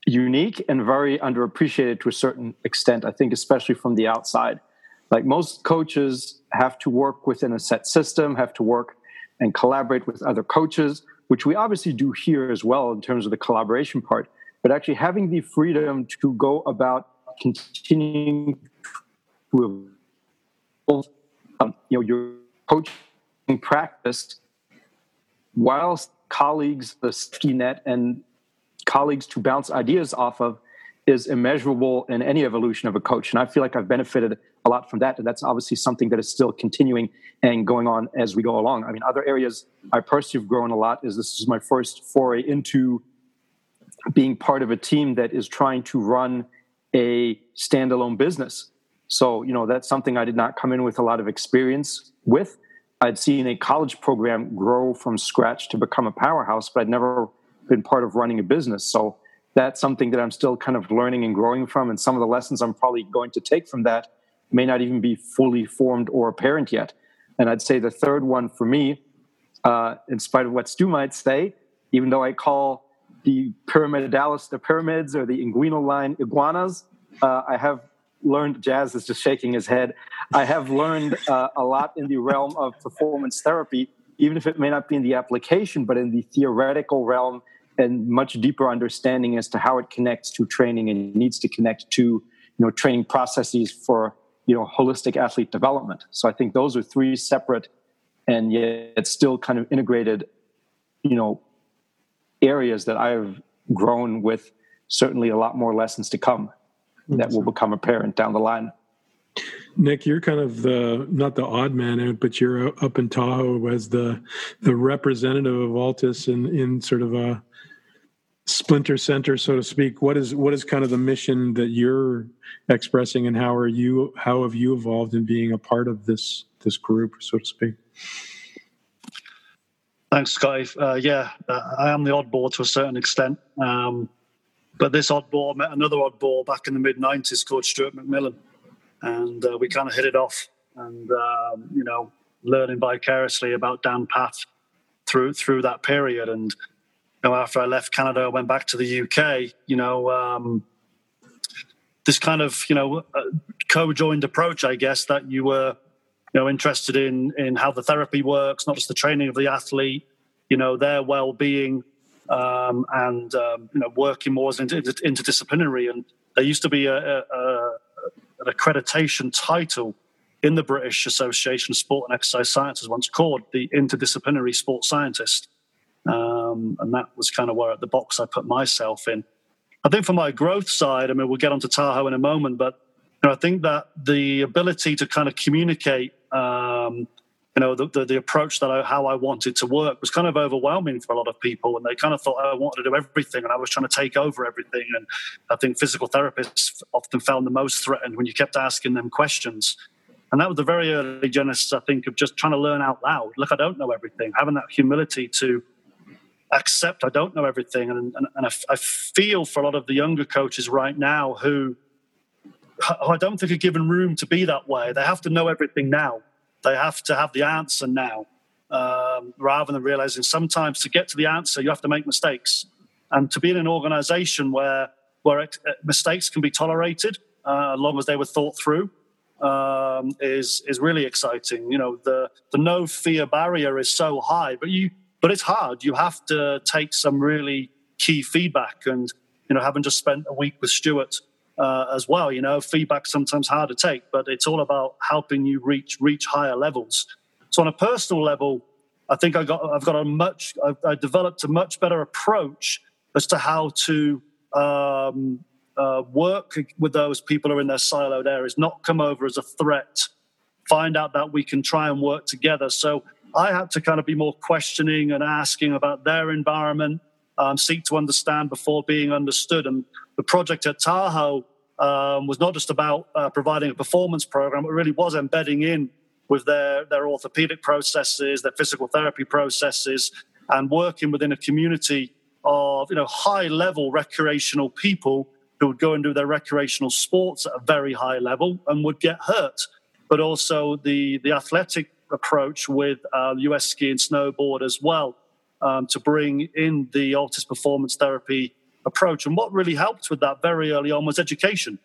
Speaker 3: unique and very underappreciated to a certain extent. I think, especially from the outside. Like most coaches have to work within a set system, have to work and collaborate with other coaches, which we obviously do here as well in terms of the collaboration part but actually having the freedom to go about continuing to um, you know, your coaching practice whilst colleagues, the safety net, and colleagues to bounce ideas off of is immeasurable in any evolution of a coach. And I feel like I've benefited a lot from that. And that's obviously something that is still continuing and going on as we go along. I mean, other areas I personally have grown a lot is this is my first foray into being part of a team that is trying to run a standalone business. So, you know, that's something I did not come in with a lot of experience with. I'd seen a college program grow from scratch to become a powerhouse, but I'd never been part of running a business. So, that's something that I'm still kind of learning and growing from. And some of the lessons I'm probably going to take from that may not even be fully formed or apparent yet. And I'd say the third one for me, uh, in spite of what Stu might say, even though I call the pyramidalis, the pyramids or the inguinal line iguanas. Uh, I have learned, Jas is just shaking his head. I have learned uh, a lot in the realm of performance therapy, even if it may not be in the application, but in the theoretical realm and much deeper understanding as to how it connects to training and needs to connect to you know training processes for you know holistic athlete development. So I think those are three separate and yet still kind of integrated you know areas that I've grown with certainly a lot more lessons to come that will become apparent down the line.
Speaker 1: Nick, you're kind of the not the odd man out, but you're up in Tahoe as the the representative of Altis in in sort of a splinter center, so to speak. What is what is kind of the mission that you're expressing, and how are you how have you evolved in being a part of this this group, so to speak?
Speaker 7: Thanks, Scotty. Uh, yeah, uh, I am the oddball to a certain extent. Um, but this oddball met another oddball back in the mid 90s called Stuart McMillan. And uh, we kind of hit it off and, um, you know, learning vicariously about Dan Pfaff through through that period. And, you know, after I left Canada, I went back to the UK, you know, um, this kind of, you know, uh, co joined approach, I guess, that you were know interested in in how the therapy works, not just the training of the athlete, you know their well being, um, and um, you know working more as inter- interdisciplinary. And there used to be a, a, a an accreditation title in the British Association of Sport and Exercise Sciences, once called the interdisciplinary sports scientist. Um, and that was kind of where at the box I put myself in. I think for my growth side, I mean, we'll get onto Tahoe in a moment, but you know, I think that the ability to kind of communicate, um, you know, the, the, the, approach that I, how I wanted to work was kind of overwhelming for a lot of people. And they kind of thought I wanted to do everything and I was trying to take over everything. And I think physical therapists often found the most threatened when you kept asking them questions. And that was the very early genesis, I think, of just trying to learn out loud. Look, I don't know everything. Having that humility to accept I don't know everything. And, and, and I, I, feel for a lot of the younger coaches right now who I don't think are given room to be that way. They have to know everything now, they have to have the answer now, um, rather than realizing sometimes to get to the answer, you have to make mistakes. And to be in an organization where, where it, mistakes can be tolerated uh, as long as they were thought through. Um, is is really exciting. You know, the the no fear barrier is so high, but you but it's hard. You have to take some really key feedback, and you know, having just spent a week with Stuart uh, as well, you know, feedback sometimes hard to take, but it's all about helping you reach reach higher levels. So on a personal level, I think I got I've got a much I've, I developed a much better approach as to how to um, uh, work with those people who are in their siloed areas, not come over as a threat. Find out that we can try and work together. So I had to kind of be more questioning and asking about their environment, um, seek to understand before being understood. And the project at Tahoe um, was not just about uh, providing a performance program, it really was embedding in with their, their orthopedic processes, their physical therapy processes, and working within a community of you know high level recreational people who would go and do their recreational sports at a very high level and would get hurt. But also the the athletic approach with uh, US ski and snowboard as well um, to bring in the Altis performance therapy approach. And what really helped with that very early on was education.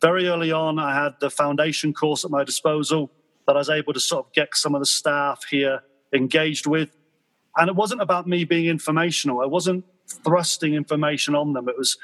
Speaker 7: Very early on, I had the foundation course at my disposal that I was able to sort of get some of the staff here engaged with. And it wasn't about me being informational. I wasn't thrusting information on them. It was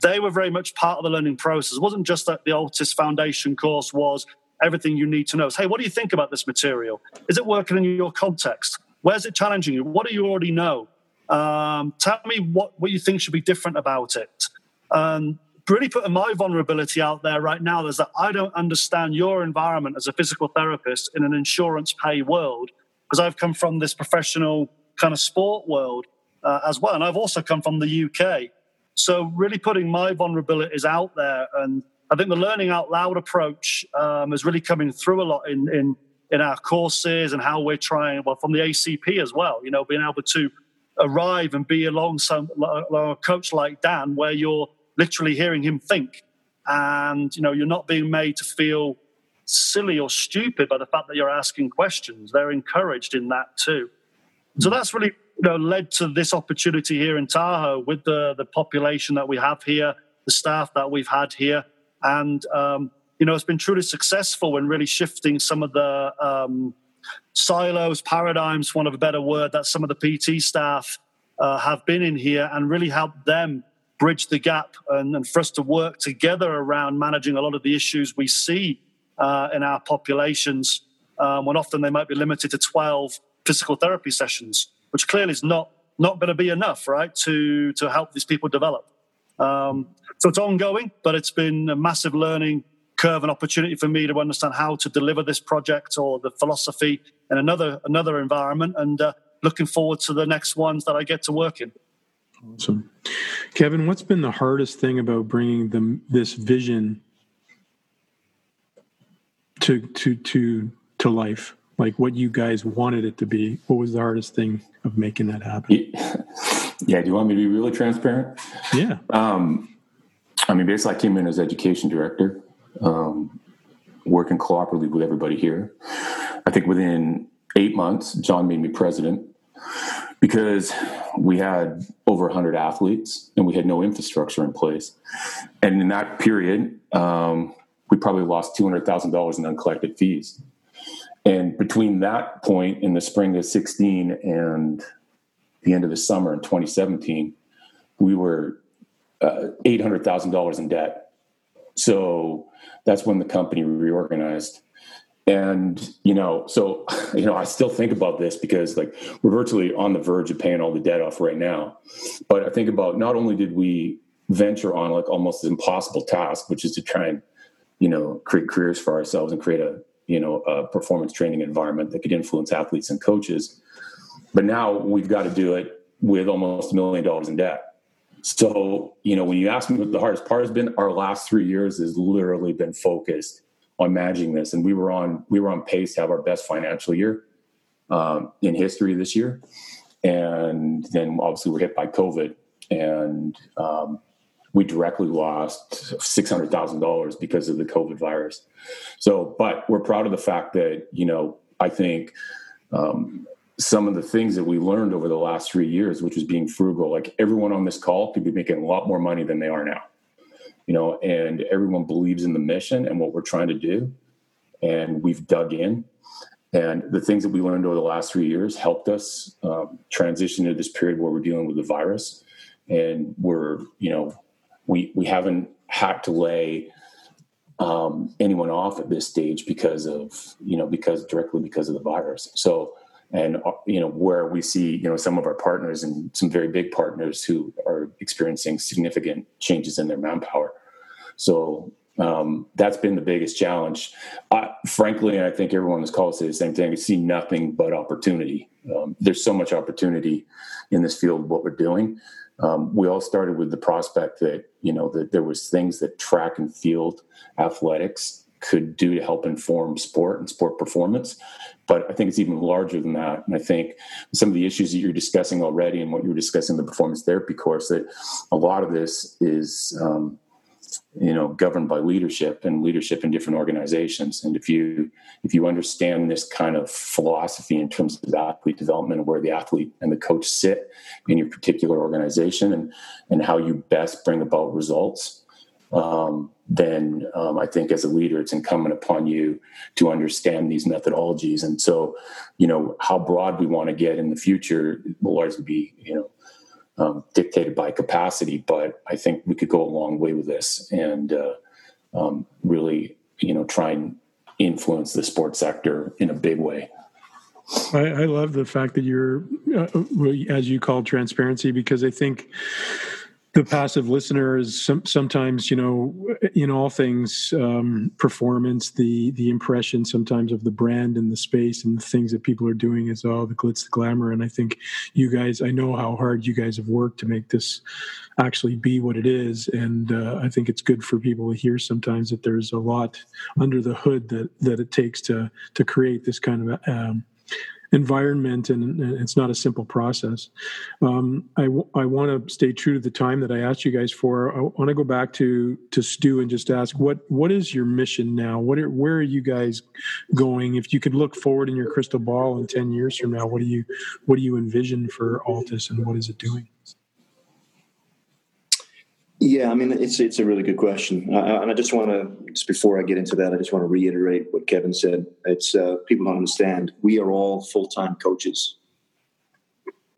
Speaker 7: they were very much part of the learning process. It wasn't just that the Altis Foundation course was everything you need to know. hey, what do you think about this material? Is it working in your context? Where's it challenging you? What do you already know? Um, tell me what, what you think should be different about it. Um, really putting my vulnerability out there right now is that I don't understand your environment as a physical therapist in an insurance pay world because I've come from this professional kind of sport world uh, as well. And I've also come from the UK. So, really putting my vulnerabilities out there and I think the learning out loud approach um, is really coming through a lot in, in in our courses and how we're trying. Well, from the ACP as well, you know, being able to arrive and be along some a coach like Dan, where you're literally hearing him think, and you know, you're not being made to feel silly or stupid by the fact that you're asking questions. They're encouraged in that too. So that's really you know led to this opportunity here in Tahoe with the the population that we have here, the staff that we've had here and um, you know it's been truly successful in really shifting some of the um, silos, paradigms, for want of a better word, that some of the PT staff uh, have been in here, and really helped them bridge the gap and, and, for us to work together around managing a lot of the issues we see uh, in our populations. Um, when often they might be limited to 12 physical therapy sessions, which clearly is not not going to be enough, right, to to help these people develop. Um, so it's ongoing, but it's been a massive learning curve and opportunity for me to understand how to deliver this project or the philosophy in another another environment. And uh, looking forward to the next ones that I get to work in.
Speaker 1: Awesome, Kevin. What's been the hardest thing about bringing the, this vision to to to to life? Like what you guys wanted it to be. What was the hardest thing of making that happen?
Speaker 5: Yeah. Do you want me to be really transparent?
Speaker 1: Yeah.
Speaker 5: Um, I mean, basically, I came in as education director, um, working cooperatively with everybody here. I think within eight months, John made me president because we had over 100 athletes and we had no infrastructure in place. And in that period, um, we probably lost $200,000 in uncollected fees. And between that point in the spring of 16 and the end of the summer in 2017, we were uh, $800,000 in debt. So that's when the company reorganized. And, you know, so, you know, I still think about this because like we're virtually on the verge of paying all the debt off right now. But I think about not only did we venture on like almost an impossible task, which is to try and, you know, create careers for ourselves and create a, you know, a performance training environment that could influence athletes and coaches. But now we've got to do it with almost a million dollars in debt. So, you know, when you ask me what the hardest part has been, our last three years has literally been focused on managing this. And we were on we were on pace to have our best financial year um, in history this year. And then obviously we're hit by COVID and um, we directly lost six hundred thousand dollars because of the COVID virus. So, but we're proud of the fact that you know I think um, some of the things that we learned over the last three years, which was being frugal. Like everyone on this call could be making a lot more money than they are now, you know, and everyone believes in the mission and what we're trying to do. And we've dug in. And the things that we learned over the last three years helped us um, transition to this period where we're dealing with the virus. And we're, you know, we, we haven't had to lay um, anyone off at this stage because of, you know, because directly because of the virus. So, and uh, you know where we see you know some of our partners and some very big partners who are experiencing significant changes in their manpower. So um, that's been the biggest challenge. I, frankly i think everyone on this call say the same thing. We see nothing but opportunity. Um, there's so much opportunity in this field of what we're doing. Um, we all started with the prospect that you know that there was things that track and field athletics could do to help inform sport and sport performance. But I think it's even larger than that. And I think some of the issues that you're discussing already and what you were discussing in the performance therapy course, that a lot of this is, um, you know, governed by leadership and leadership in different organizations. And if you if you understand this kind of philosophy in terms of athlete development and where the athlete and the coach sit in your particular organization and and how you best bring about results, um, then um, I think as a leader, it's incumbent upon you to understand these methodologies. And so, you know, how broad we want to get in the future will largely be, you know, um, dictated by capacity. But I think we could go a long way with this and uh, um, really, you know, try and influence the sports sector in a big way.
Speaker 1: I, I love the fact that you're, uh, as you call transparency, because I think the passive listener is some, sometimes you know in all things um, performance the the impression sometimes of the brand and the space and the things that people are doing is all oh, the glitz the glamour. And i think you guys i know how hard you guys have worked to make this actually be what it is. And uh, i think it's good for people to hear sometimes that there's a lot under the hood that that it takes to to create this kind of um, environment and, it's not a simple process. Um, I, w- I want to stay true to the time that I asked you guys for. I want to go back to to Stu and just ask what what is your mission now? What are, where are you guys going? If you could look forward in your crystal ball in ten years from now, what do you what do you envision for Altis and what is it doing?
Speaker 2: Yeah, I mean, it's it's a really good question, and I just want to just before I get into that, I just want to reiterate what Kevin said. It's uh, people don't understand. We are all full time coaches.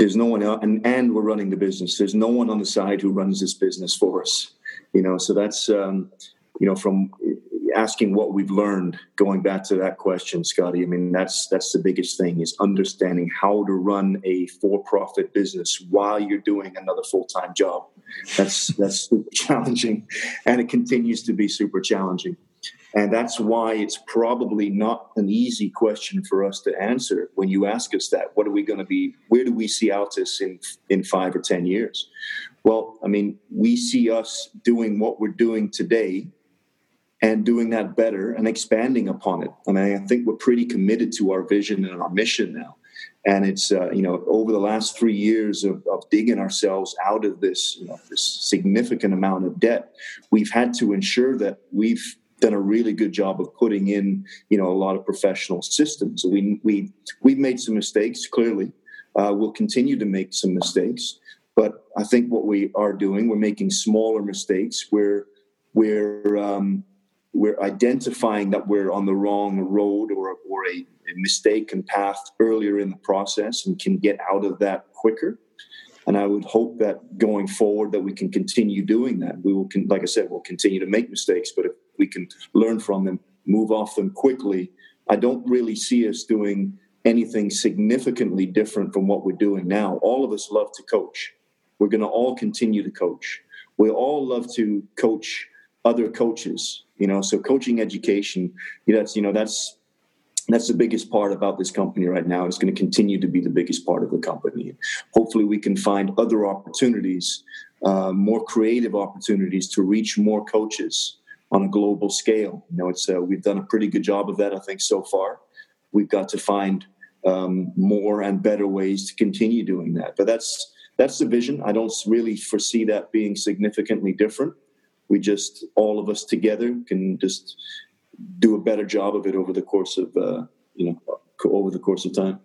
Speaker 2: There's no one, else, and and we're running the business. There's no one on the side who runs this business for us. You know, so that's um, you know from asking what we've learned going back to that question scotty i mean that's that's the biggest thing is understanding how to run a for-profit business while you're doing another full-time job. That's that's super challenging and it continues to be super challenging. And that's why it's probably not an easy question for us to answer when you ask us that. What are we going to be where do we see Altis in in five or ten years? Well i mean we see us doing what we're doing today and doing that better and expanding upon it. I mean, I think we're pretty committed to our vision and our mission now. And it's uh, you know over the last three years of, of digging ourselves out of this you know, this significant amount of debt, we've had to ensure that we've done a really good job of putting in you know a lot of professional systems. We we we've made some mistakes clearly. Uh, we'll continue to make some mistakes, but I think what we are doing, we're making smaller mistakes. We're we're um, we're identifying that we're on the wrong road or, or a, a mistaken path earlier in the process and can get out of that quicker. and I would hope that going forward that we can continue doing that. We will, con- like I said, we'll continue to make mistakes, but if we can learn from them, move off them quickly, I don't really see us doing anything significantly different from what we're doing now. All of us love to coach. We're going to all continue to coach. We all love to coach other coaches. You know, so coaching education, you know, that's you know that's that's the biggest part about this company right now. It's going to continue to be the biggest part of the company. Hopefully, we can find other opportunities, uh, more creative opportunities to reach more coaches on a global scale. You know, it's uh, we've done a pretty good job of that, I think, so far. We've got to find um, more and better ways to continue doing that. But that's that's the vision. I don't really foresee that being significantly different. We just all of us together can just do a better job of it over the course of uh, you know over the course of time.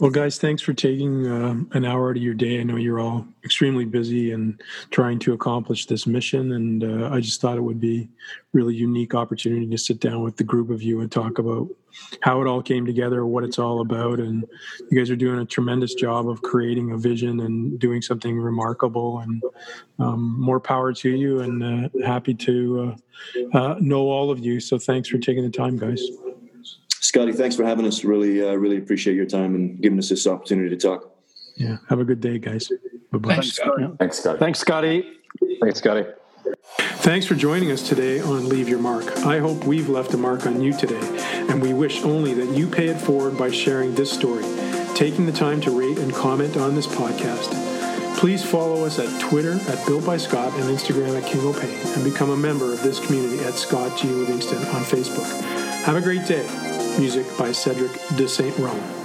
Speaker 1: Well, guys, thanks for taking uh, an hour out of your day. I know you're all extremely busy and trying to accomplish this mission, and uh, I just thought it would be really unique opportunity to sit down with the group of you and talk about how it all came together, what it's all about, and you guys are doing a tremendous job of creating a vision and doing something remarkable. And um, more power to you, and uh, happy to uh, uh, know all of you. So, thanks for taking the time, guys.
Speaker 2: Scotty, thanks for having us. Really, uh, really appreciate your time and giving us this opportunity to talk.
Speaker 1: Yeah. Have a good day, guys.
Speaker 4: Bye-bye. Thanks, Scotty.
Speaker 5: Thanks, Scotty.
Speaker 3: Thanks, Scotty.
Speaker 6: Thanks, Scotty.
Speaker 1: Thanks for joining us today on Leave Your Mark. I hope we've left a mark on you today, and we wish only that you pay it forward by sharing this story, taking the time to rate and comment on this podcast. Please follow us at Twitter at Built by Scott and Instagram at King O'Pain, and become a member of this community at Scott G. Livingston on Facebook. Have a great day. Music by Cedric de Saint Rome.